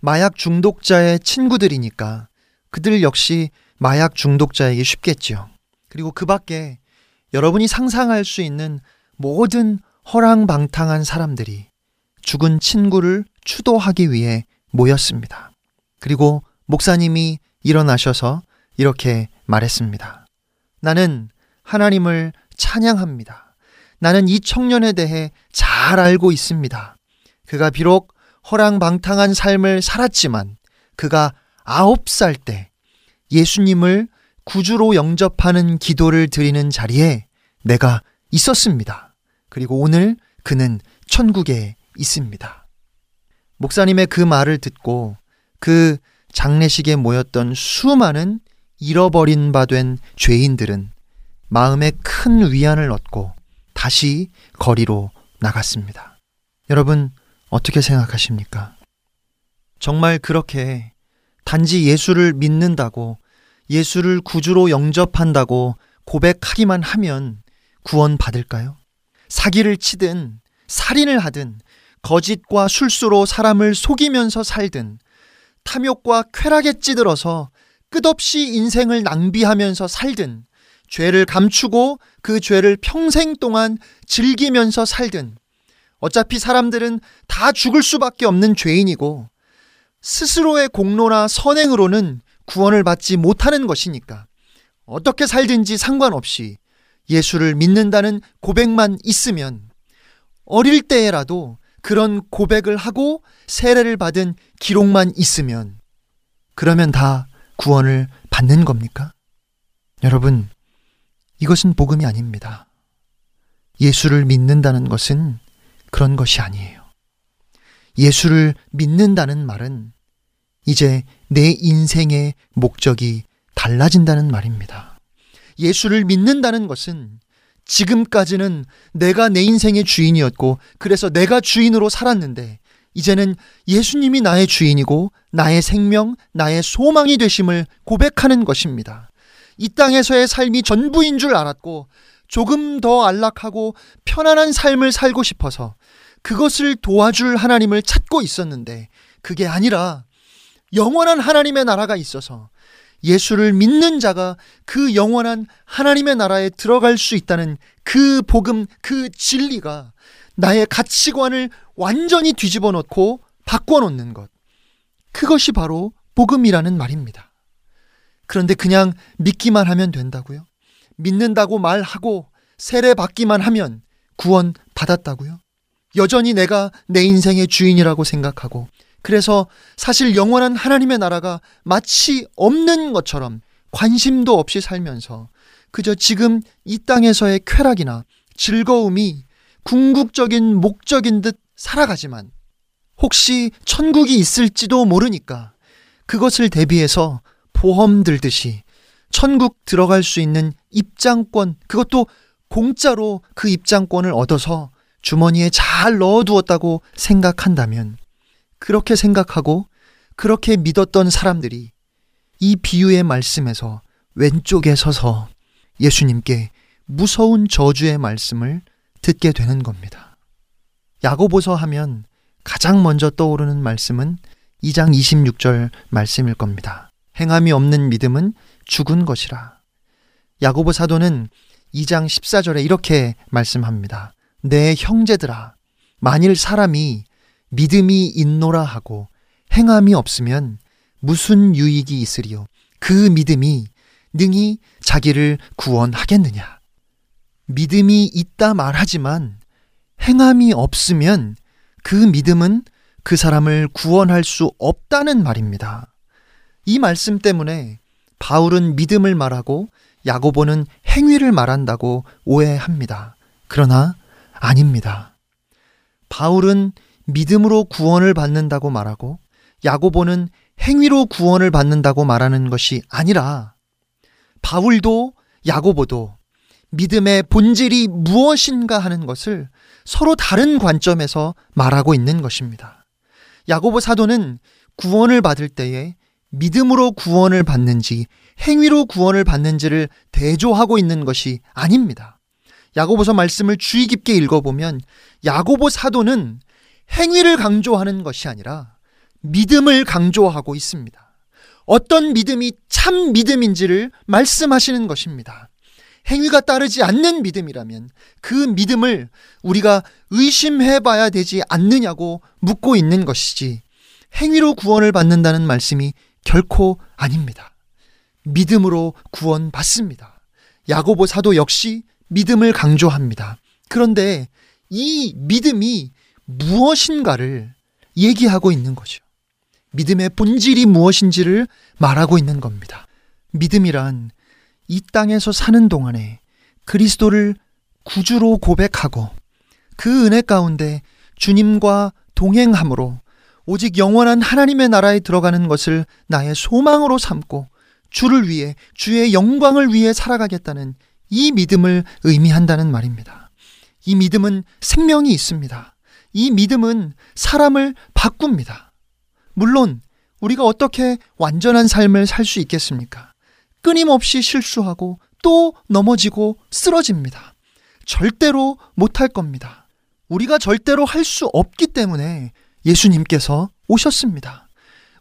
마약 중독자의 친구들이니까 그들 역시 마약 중독자에게 쉽겠지요. 그리고 그 밖에 여러분이 상상할 수 있는 모든 허랑방탕한 사람들이 죽은 친구를 추도하기 위해 모였습니다. 그리고 목사님이 일어나셔서 이렇게 말했습니다. 나는 하나님을 찬양합니다. 나는 이 청년에 대해 잘 알고 있습니다. 그가 비록 허랑방탕한 삶을 살았지만 그가 아홉 살 때 예수님을 구주로 영접하는 기도를 드리는 자리에 내가 있었습니다. 그리고 오늘 그는 천국에 있습니다. 목사님의 그 말을 듣고 그 장례식에 모였던 수많은 잃어버린 바 된 죄인들은 마음에 큰 위안을 얻고 다시 거리로 나갔습니다. 여러분, 어떻게 생각하십니까? 정말 그렇게 단지 예수를 믿는다고 예수를 구주로 영접한다고 고백하기만 하면 구원 받을까요? 사기를 치든 살인을 하든 거짓과 술수로 사람을 속이면서 살든 탐욕과 쾌락에 찌들어서 끝없이 인생을 낭비하면서 살든 죄를 감추고 그 죄를 평생 동안 즐기면서 살든 어차피 사람들은 다 죽을 수밖에 없는 죄인이고 스스로의 공로나 선행으로는 구원을 받지 못하는 것이니까 어떻게 살든지 상관없이 예수를 믿는다는 고백만 있으면 어릴 때에라도 그런 고백을 하고 세례를 받은 기록만 있으면 그러면 다 구원을 받는 겁니까? 여러분, 이것은 복음이 아닙니다. 예수를 믿는다는 것은 그런 것이 아니에요. 예수를 믿는다는 말은 이제 내 인생의 목적이 달라진다는 말입니다. 예수를 믿는다는 것은 지금까지는 내가 내 인생의 주인이었고, 그래서 내가 주인으로 살았는데, 이제는 예수님이 나의 주인이고, 나의 생명, 나의 소망이 되심을 고백하는 것입니다. 이 땅에서의 삶이 전부인 줄 알았고, 조금 더 안락하고 편안한 삶을 살고 싶어서 그것을 도와줄 하나님을 찾고 있었는데 그게 아니라 영원한 하나님의 나라가 있어서 예수를 믿는 자가 그 영원한 하나님의 나라에 들어갈 수 있다는 그 복음, 그 진리가 나의 가치관을 완전히 뒤집어 놓고 바꿔 놓는 것. 그것이 바로 복음이라는 말입니다. 그런데 그냥 믿기만 하면 된다고요? 믿는다고 말하고 세례 받기만 하면 구원 받았다고요? 여전히 내가 내 인생의 주인이라고 생각하고 그래서 사실 영원한 하나님의 나라가 마치 없는 것처럼 관심도 없이 살면서 그저 지금 이 땅에서의 쾌락이나 즐거움이 궁극적인 목적인 듯 살아가지만 혹시 천국이 있을지도 모르니까 그것을 대비해서 보험 들듯이 천국 들어갈 수 있는 입장권, 그것도 공짜로 그 입장권을 얻어서 주머니에 잘 넣어두었다고 생각한다면 그렇게 생각하고 그렇게 믿었던 사람들이 이 비유의 말씀에서 왼쪽에 서서 예수님께 무서운 저주의 말씀을 듣게 되는 겁니다. 야고보서 하면 가장 먼저 떠오르는 말씀은 2장 26절 말씀일 겁니다. 행함이 없는 믿음은 죽은 것이라. 야고보 사도는 2장 14절에 이렇게 말씀합니다. 내 형제들아 만일 사람이 믿음이 있노라 하고 행함이 없으면 무슨 유익이 있으리요 그 믿음이 능히 자기를 구원하겠느냐 믿음이 있다 말하지만 행함이 없으면 그 믿음은 그 사람을 구원할 수 없다는 말입니다. 이 말씀 때문에 바울은 믿음을 말하고 야고보는 행위를 말한다고 오해합니다. 그러나 아닙니다. 바울은 믿음으로 구원을 받는다고 말하고 야고보는 행위로 구원을 받는다고 말하는 것이 아니라 바울도 야고보도 믿음의 본질이 무엇인가 하는 것을 서로 다른 관점에서 말하고 있는 것입니다. 야고보 사도는 구원을 받을 때에 믿음으로 구원을 받는지 행위로 구원을 받는지를 대조하고 있는 것이 아닙니다. 야고보서 말씀을 주의 깊게 읽어보면 야고보 사도는 행위를 강조하는 것이 아니라 믿음을 강조하고 있습니다. 어떤 믿음이 참 믿음인지를 말씀하시는 것입니다. 행위가 따르지 않는 믿음이라면 그 믿음을 우리가 의심해 봐야 되지 않느냐고 묻고 있는 것이지 행위로 구원을 받는다는 말씀이 결코 아닙니다. 믿음으로 구원받습니다. 야고보 사도 역시 믿음을 강조합니다. 그런데 이 믿음이 무엇인가를 얘기하고 있는 거죠. 믿음의 본질이 무엇인지를 말하고 있는 겁니다. 믿음이란 이 땅에서 사는 동안에 그리스도를 구주로 고백하고 그 은혜 가운데 주님과 동행함으로 오직 영원한 하나님의 나라에 들어가는 것을 나의 소망으로 삼고 주를 위해 주의 영광을 위해 살아가겠다는 이 믿음을 의미한다는 말입니다. 이 믿음은 생명이 있습니다. 이 믿음은 사람을 바꿉니다. 물론 우리가 어떻게 완전한 삶을 살 수 있겠습니까? 끊임없이 실수하고 또 넘어지고 쓰러집니다. 절대로 못할 겁니다. 우리가 절대로 할 수 없기 때문에 예수님께서 오셨습니다.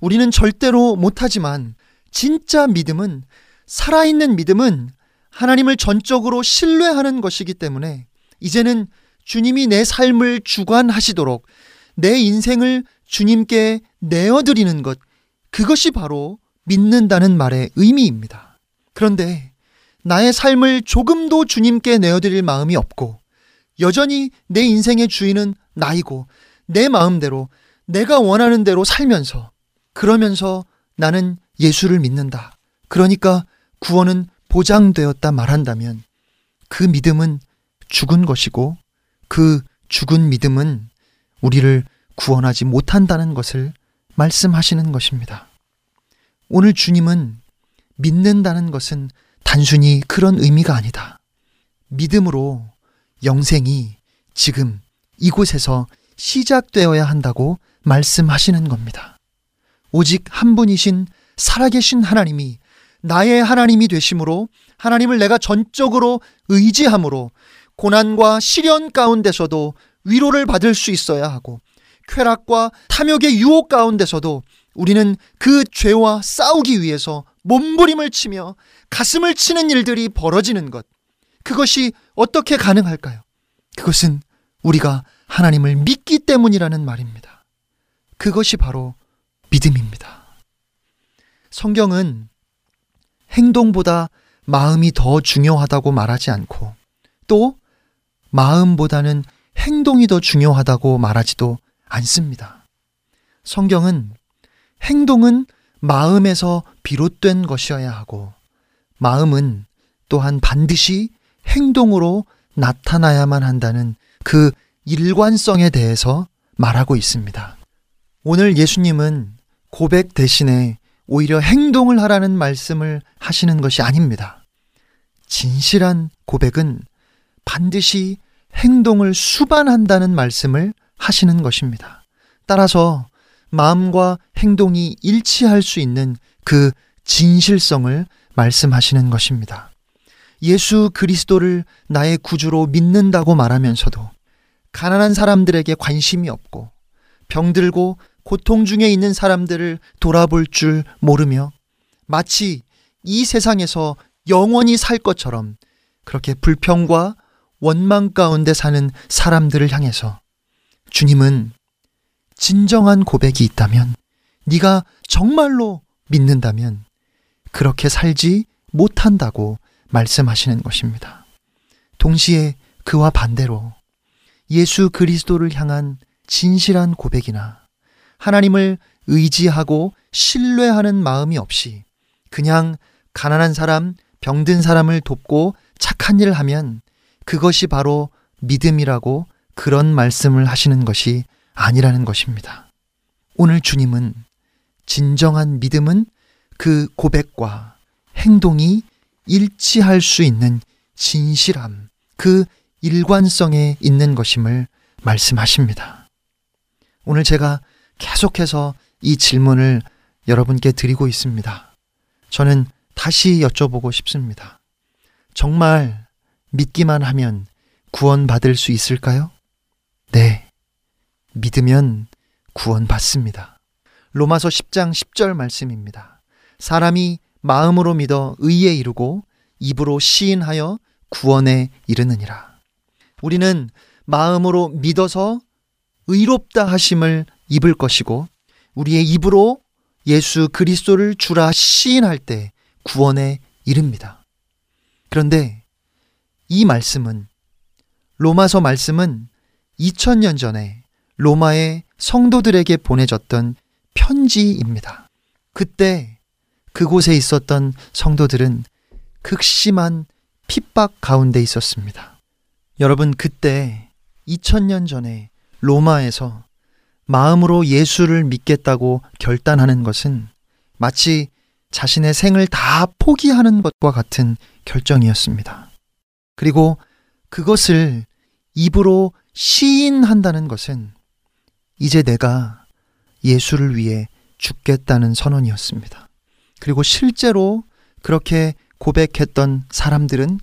우리는 절대로 못하지만 진짜 믿음은 살아있는 믿음은 하나님을 전적으로 신뢰하는 것이기 때문에 이제는 주님이 내 삶을 주관하시도록 내 인생을 주님께 내어드리는 것, 그것이 바로 믿는다는 말의 의미입니다. 그런데 나의 삶을 조금도 주님께 내어드릴 마음이 없고 여전히 내 인생의 주인은 나이고 내 마음대로 내가 원하는 대로 살면서 그러면서 나는 예수를 믿는다. 그러니까 구원은 보장되었다 말한다면 그 믿음은 죽은 것이고 그 죽은 믿음은 우리를 구원하지 못한다는 것을 말씀하시는 것입니다. 오늘 주님은 믿는다는 것은 단순히 그런 의미가 아니다. 믿음으로 영생이 지금 이곳에서 시작되어야 한다고 말씀하시는 겁니다. 오직 한 분이신 살아계신 하나님이 나의 하나님이 되심으로 하나님을 내가 전적으로 의지함으로 고난과 시련 가운데서도 위로를 받을 수 있어야 하고 쾌락과 탐욕의 유혹 가운데서도 우리는 그 죄와 싸우기 위해서 몸부림을 치며 가슴을 치는 일들이 벌어지는 것. 그것이 어떻게 가능할까요? 그것은 우리가 하나님을 믿기 때문이라는 말입니다. 그것이 바로 믿음입니다. 성경은 행동보다 마음이 더 중요하다고 말하지 않고 또 마음보다는 행동이 더 중요하다고 말하지도 않습니다. 성경은 행동은 마음에서 비롯된 것이어야 하고 마음은 또한 반드시 행동으로 나타나야만 한다는 그 일관성에 대해서 말하고 있습니다. 오늘 예수님은 고백 대신에 오히려 행동을 하라는 말씀을 하시는 것이 아닙니다. 진실한 고백은 반드시 행동을 수반한다는 말씀을 하시는 것입니다. 따라서 마음과 행동이 일치할 수 있는 그 진실성을 말씀하시는 것입니다. 예수 그리스도를 나의 구주로 믿는다고 말하면서도 가난한 사람들에게 관심이 없고 병들고 고통 중에 있는 사람들을 돌아볼 줄 모르며 마치 이 세상에서 영원히 살 것처럼 그렇게 불평과 원망 가운데 사는 사람들을 향해서 주님은 진정한 고백이 있다면 네가 정말로 믿는다면 그렇게 살지 못한다고 말씀하시는 것입니다. 동시에 그와 반대로 예수 그리스도를 향한 진실한 고백이나 하나님을 의지하고 신뢰하는 마음이 없이 그냥 가난한 사람, 병든 사람을 돕고 착한 일을 하면 그것이 바로 믿음이라고 그런 말씀을 하시는 것이 아니라는 것입니다. 오늘 주님은 진정한 믿음은 그 고백과 행동이 일치할 수 있는 진실함, 그 일관성에 있는 것임을 말씀하십니다. 오늘 제가 계속해서 이 질문을 여러분께 드리고 있습니다. 저는 다시 여쭤보고 싶습니다. 정말 믿기만 하면 구원받을 수 있을까요? 네. 믿으면 구원받습니다. 로마서 10장 10절 말씀입니다. 사람이 마음으로 믿어 의에 이르고 입으로 시인하여 구원에 이르느니라. 우리는 마음으로 믿어서 의롭다 하심을 입을 것이고 우리의 입으로 예수 그리스도를 주라 시인할 때 구원에 이릅니다. 그런데 이 말씀은 로마서 말씀은 2000년 전에 로마의 성도들에게 보내졌던 편지입니다. 그때 그곳에 있었던 성도들은 극심한 핍박 가운데 있었습니다. 여러분, 그때 2000년 전에 로마에서 마음으로 예수를 믿겠다고 결단하는 것은 마치 자신의 생을 다 포기하는 것과 같은 결정이었습니다. 그리고 그것을 입으로 시인한다는 것은 이제 내가 예수를 위해 죽겠다는 선언이었습니다. 그리고 실제로 그렇게 고백했던 사람들은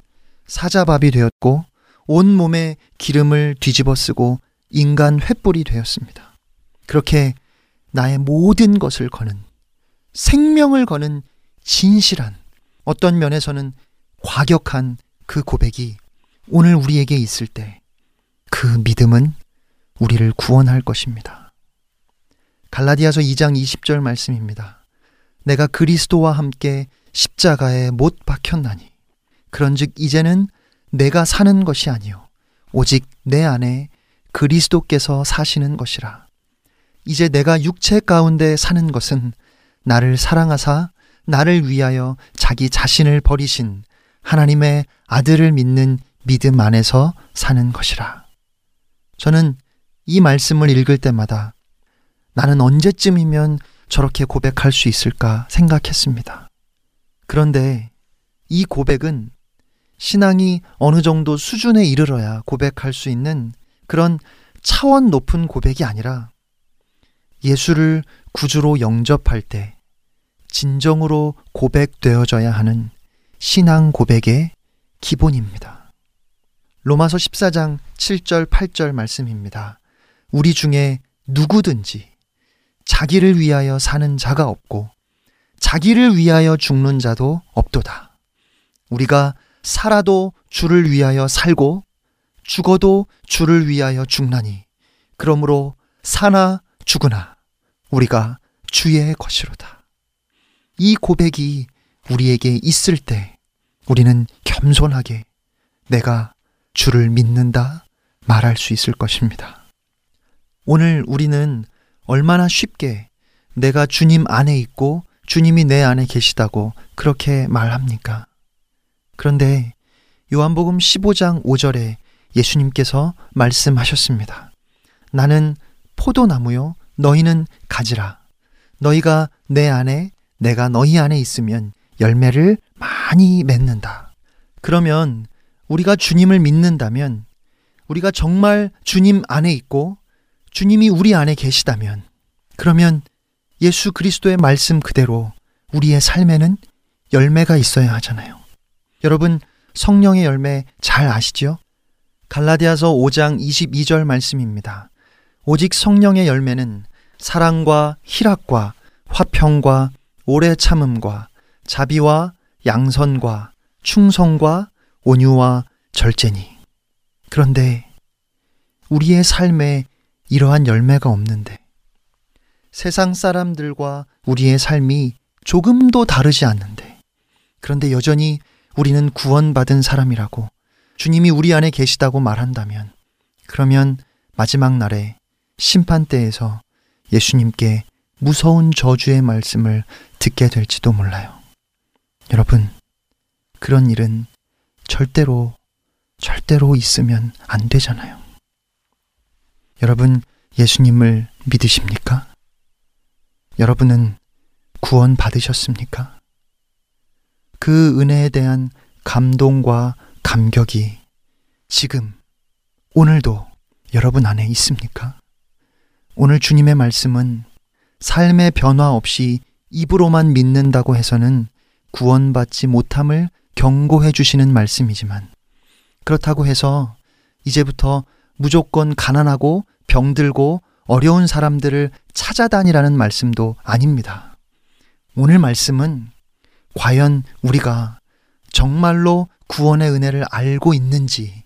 사자밥이 되었고 온 몸에 기름을 뒤집어 쓰고 인간 횃불이 되었습니다. 그렇게 나의 모든 것을 거는 생명을 거는 진실한 어떤 면에서는 과격한 그 고백이 오늘 우리에게 있을 때 그 믿음은 우리를 구원할 것입니다. 갈라디아서 2장 20절 말씀입니다. 내가 그리스도와 함께 십자가에 못 박혔나니 그런즉 이제는 내가 사는 것이 아니요 오직 내 안에 그리스도께서 사시는 것이라. 이제 내가 육체 가운데 사는 것은 나를 사랑하사 나를 위하여 자기 자신을 버리신 하나님의 아들을 믿는 믿음 안에서 사는 것이라. 저는 이 말씀을 읽을 때마다 나는 언제쯤이면 저렇게 고백할 수 있을까 생각했습니다. 그런데 이 고백은 신앙이 어느 정도 수준에 이르러야 고백할 수 있는 그런 차원 높은 고백이 아니라 예수를 구주로 영접할 때 진정으로 고백되어져야 하는 신앙 고백의 기본입니다. 로마서 14장 7절 8절 말씀입니다. 우리 중에 누구든지 자기를 위하여 사는 자가 없고 자기를 위하여 죽는 자도 없도다. 우리가 살아도 주를 위하여 살고 죽어도 주를 위하여 죽나니 그러므로 사나 죽으나 우리가 주의 것이로다. 이 고백이 우리에게 있을 때 우리는 겸손하게 내가 주를 믿는다 말할 수 있을 것입니다. 오늘 우리는 얼마나 쉽게 내가 주님 안에 있고 주님이 내 안에 계시다고 그렇게 말합니까? 그런데 요한복음 15장 5절에 예수님께서 말씀하셨습니다. 나는 포도나무요, 너희는 가지라. 너희가 내 안에, 내가 너희 안에 있으면 열매를 많이 맺는다. 그러면 우리가 주님을 믿는다면, 우리가 정말 주님 안에 있고, 주님이 우리 안에 계시다면, 그러면 예수 그리스도의 말씀 그대로 우리의 삶에는 열매가 있어야 하잖아요. 여러분, 성령의 열매 잘 아시죠? 갈라디아서 5장 22절 말씀입니다. 오직 성령의 열매는 사랑과 희락과 화평과 오래 참음과 자비와 양선과 충성과 온유와 절제니. 그런데 우리의 삶에 이러한 열매가 없는데 세상 사람들과 우리의 삶이 조금도 다르지 않는데 그런데 여전히 우리는 구원받은 사람이라고 주님이 우리 안에 계시다고 말한다면 그러면 마지막 날에 심판대에서 예수님께 무서운 저주의 말씀을 듣게 될지도 몰라요. 여러분, 그런 일은 절대로, 절대로 있으면 안 되잖아요. 여러분, 예수님을 믿으십니까? 여러분은 구원 받으셨습니까? 그 은혜에 대한 감동과 감격이 지금, 오늘도 여러분 안에 있습니까? 오늘 주님의 말씀은 삶의 변화 없이 입으로만 믿는다고 해서는 구원받지 못함을 경고해 주시는 말씀이지만 그렇다고 해서 이제부터 무조건 가난하고 병들고 어려운 사람들을 찾아다니라는 말씀도 아닙니다. 오늘 말씀은 과연 우리가 정말로 구원의 은혜를 알고 있는지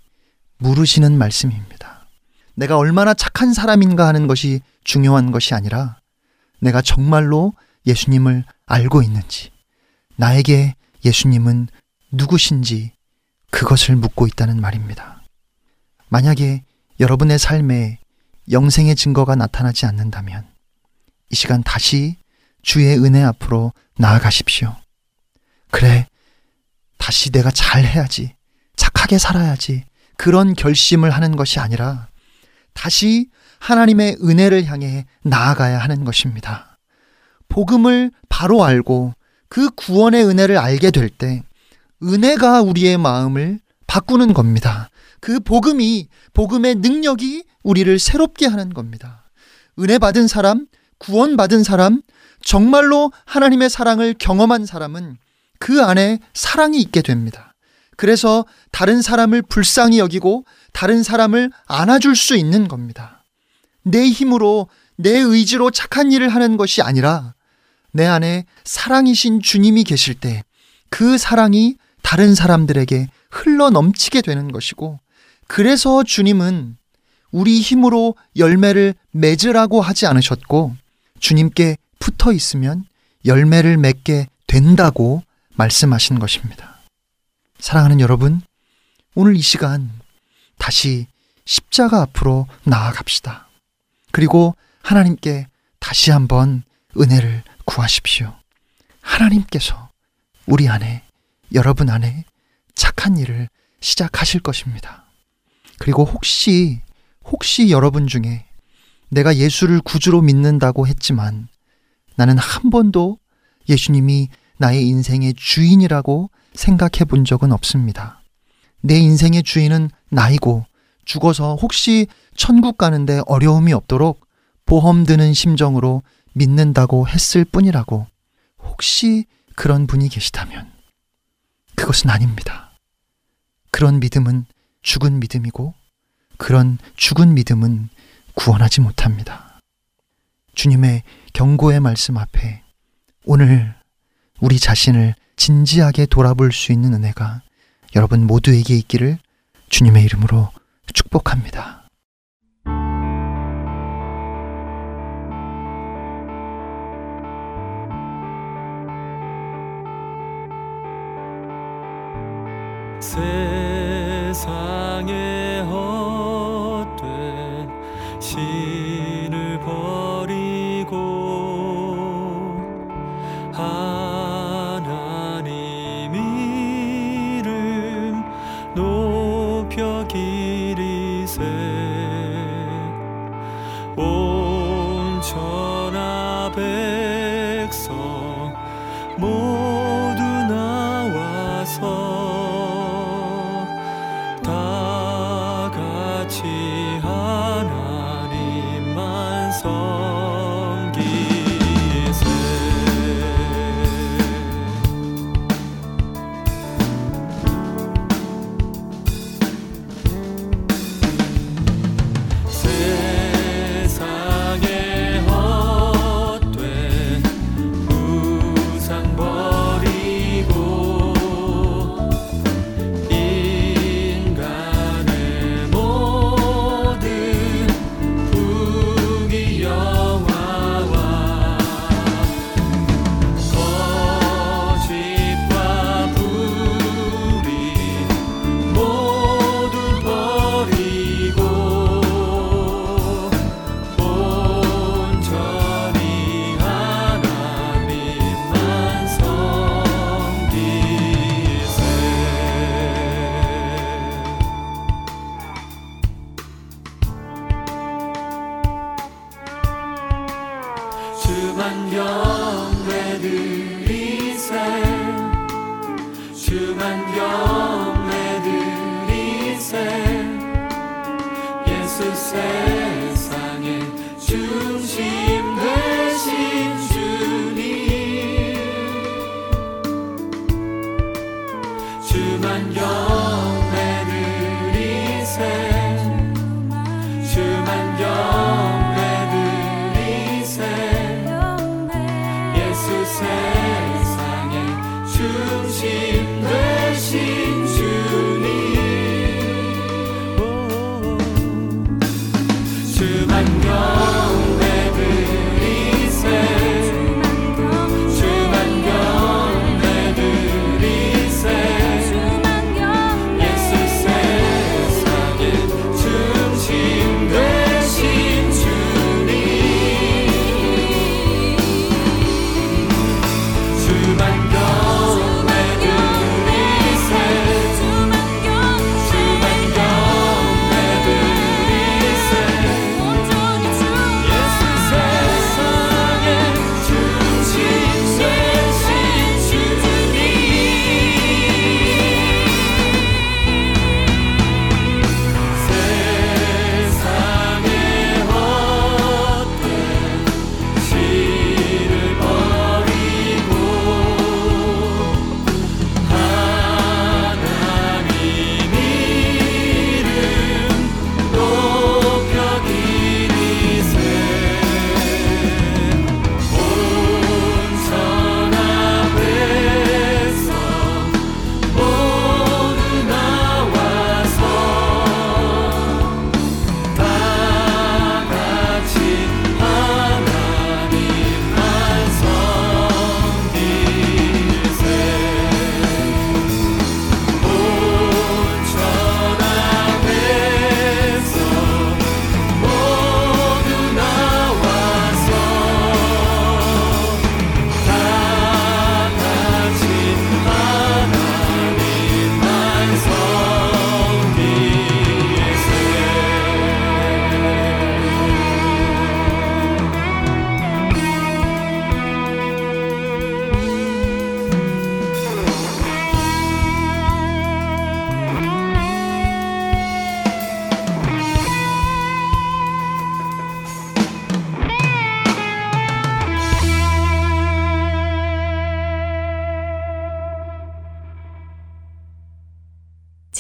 물으시는 말씀입니다. 내가 얼마나 착한 사람인가 하는 것이 중요한 것이 아니라 내가 정말로 예수님을 알고 있는지, 나에게 예수님은 누구신지 그것을 묻고 있다는 말입니다. 만약에 여러분의 삶에 영생의 증거가 나타나지 않는다면 이 시간 다시 주의 은혜 앞으로 나아가십시오. 그래, 다시 내가 잘 해야지, 착하게 살아야지, 그런 결심을 하는 것이 아니라 다시 하나님의 은혜를 향해 나아가야 하는 것입니다. 복음을 바로 알고 그 구원의 은혜를 알게 될 때 은혜가 우리의 마음을 바꾸는 겁니다. 그 복음이 복음의 능력이 우리를 새롭게 하는 겁니다. 은혜 받은 사람, 구원 받은 사람, 정말로 하나님의 사랑을 경험한 사람은 그 안에 사랑이 있게 됩니다. 그래서 다른 사람을 불쌍히 여기고 다른 사람을 안아줄 수 있는 겁니다. 내 힘으로, 내 의지로 착한 일을 하는 것이 아니라 내 안에 사랑이신 주님이 계실 때 그 사랑이 다른 사람들에게 흘러 넘치게 되는 것이고 그래서 주님은 우리 힘으로 열매를 맺으라고 하지 않으셨고 주님께 붙어 있으면 열매를 맺게 된다고 말씀하신 것입니다. 사랑하는 여러분, 오늘 이 시간 다시 십자가 앞으로 나아갑시다. 그리고 하나님께 다시 한번 은혜를 구하십시오. 하나님께서 우리 안에, 여러분 안에 착한 일을 시작하실 것입니다. 그리고 혹시, 혹시 여러분 중에 내가 예수를 구주로 믿는다고 했지만 나는 한 번도 예수님이 나의 인생의 주인이라고 생각해 본 적은 없습니다. 내 인생의 주인은 나이고 죽어서 혹시 천국 가는데 어려움이 없도록 보험 드는 심정으로 믿는다고 했을 뿐이라고 혹시 그런 분이 계시다면 그것은 아닙니다. 그런 믿음은 죽은 믿음이고 그런 죽은 믿음은 구원하지 못합니다. 주님의 경고의 말씀 앞에 오늘 우리 자신을 진지하게 돌아볼 수 있는 은혜가 여러분 모두에게 있기를 주님의 이름으로 축복합니다. 세상에 헛된 신을 버리고 하나님 이름 높여 기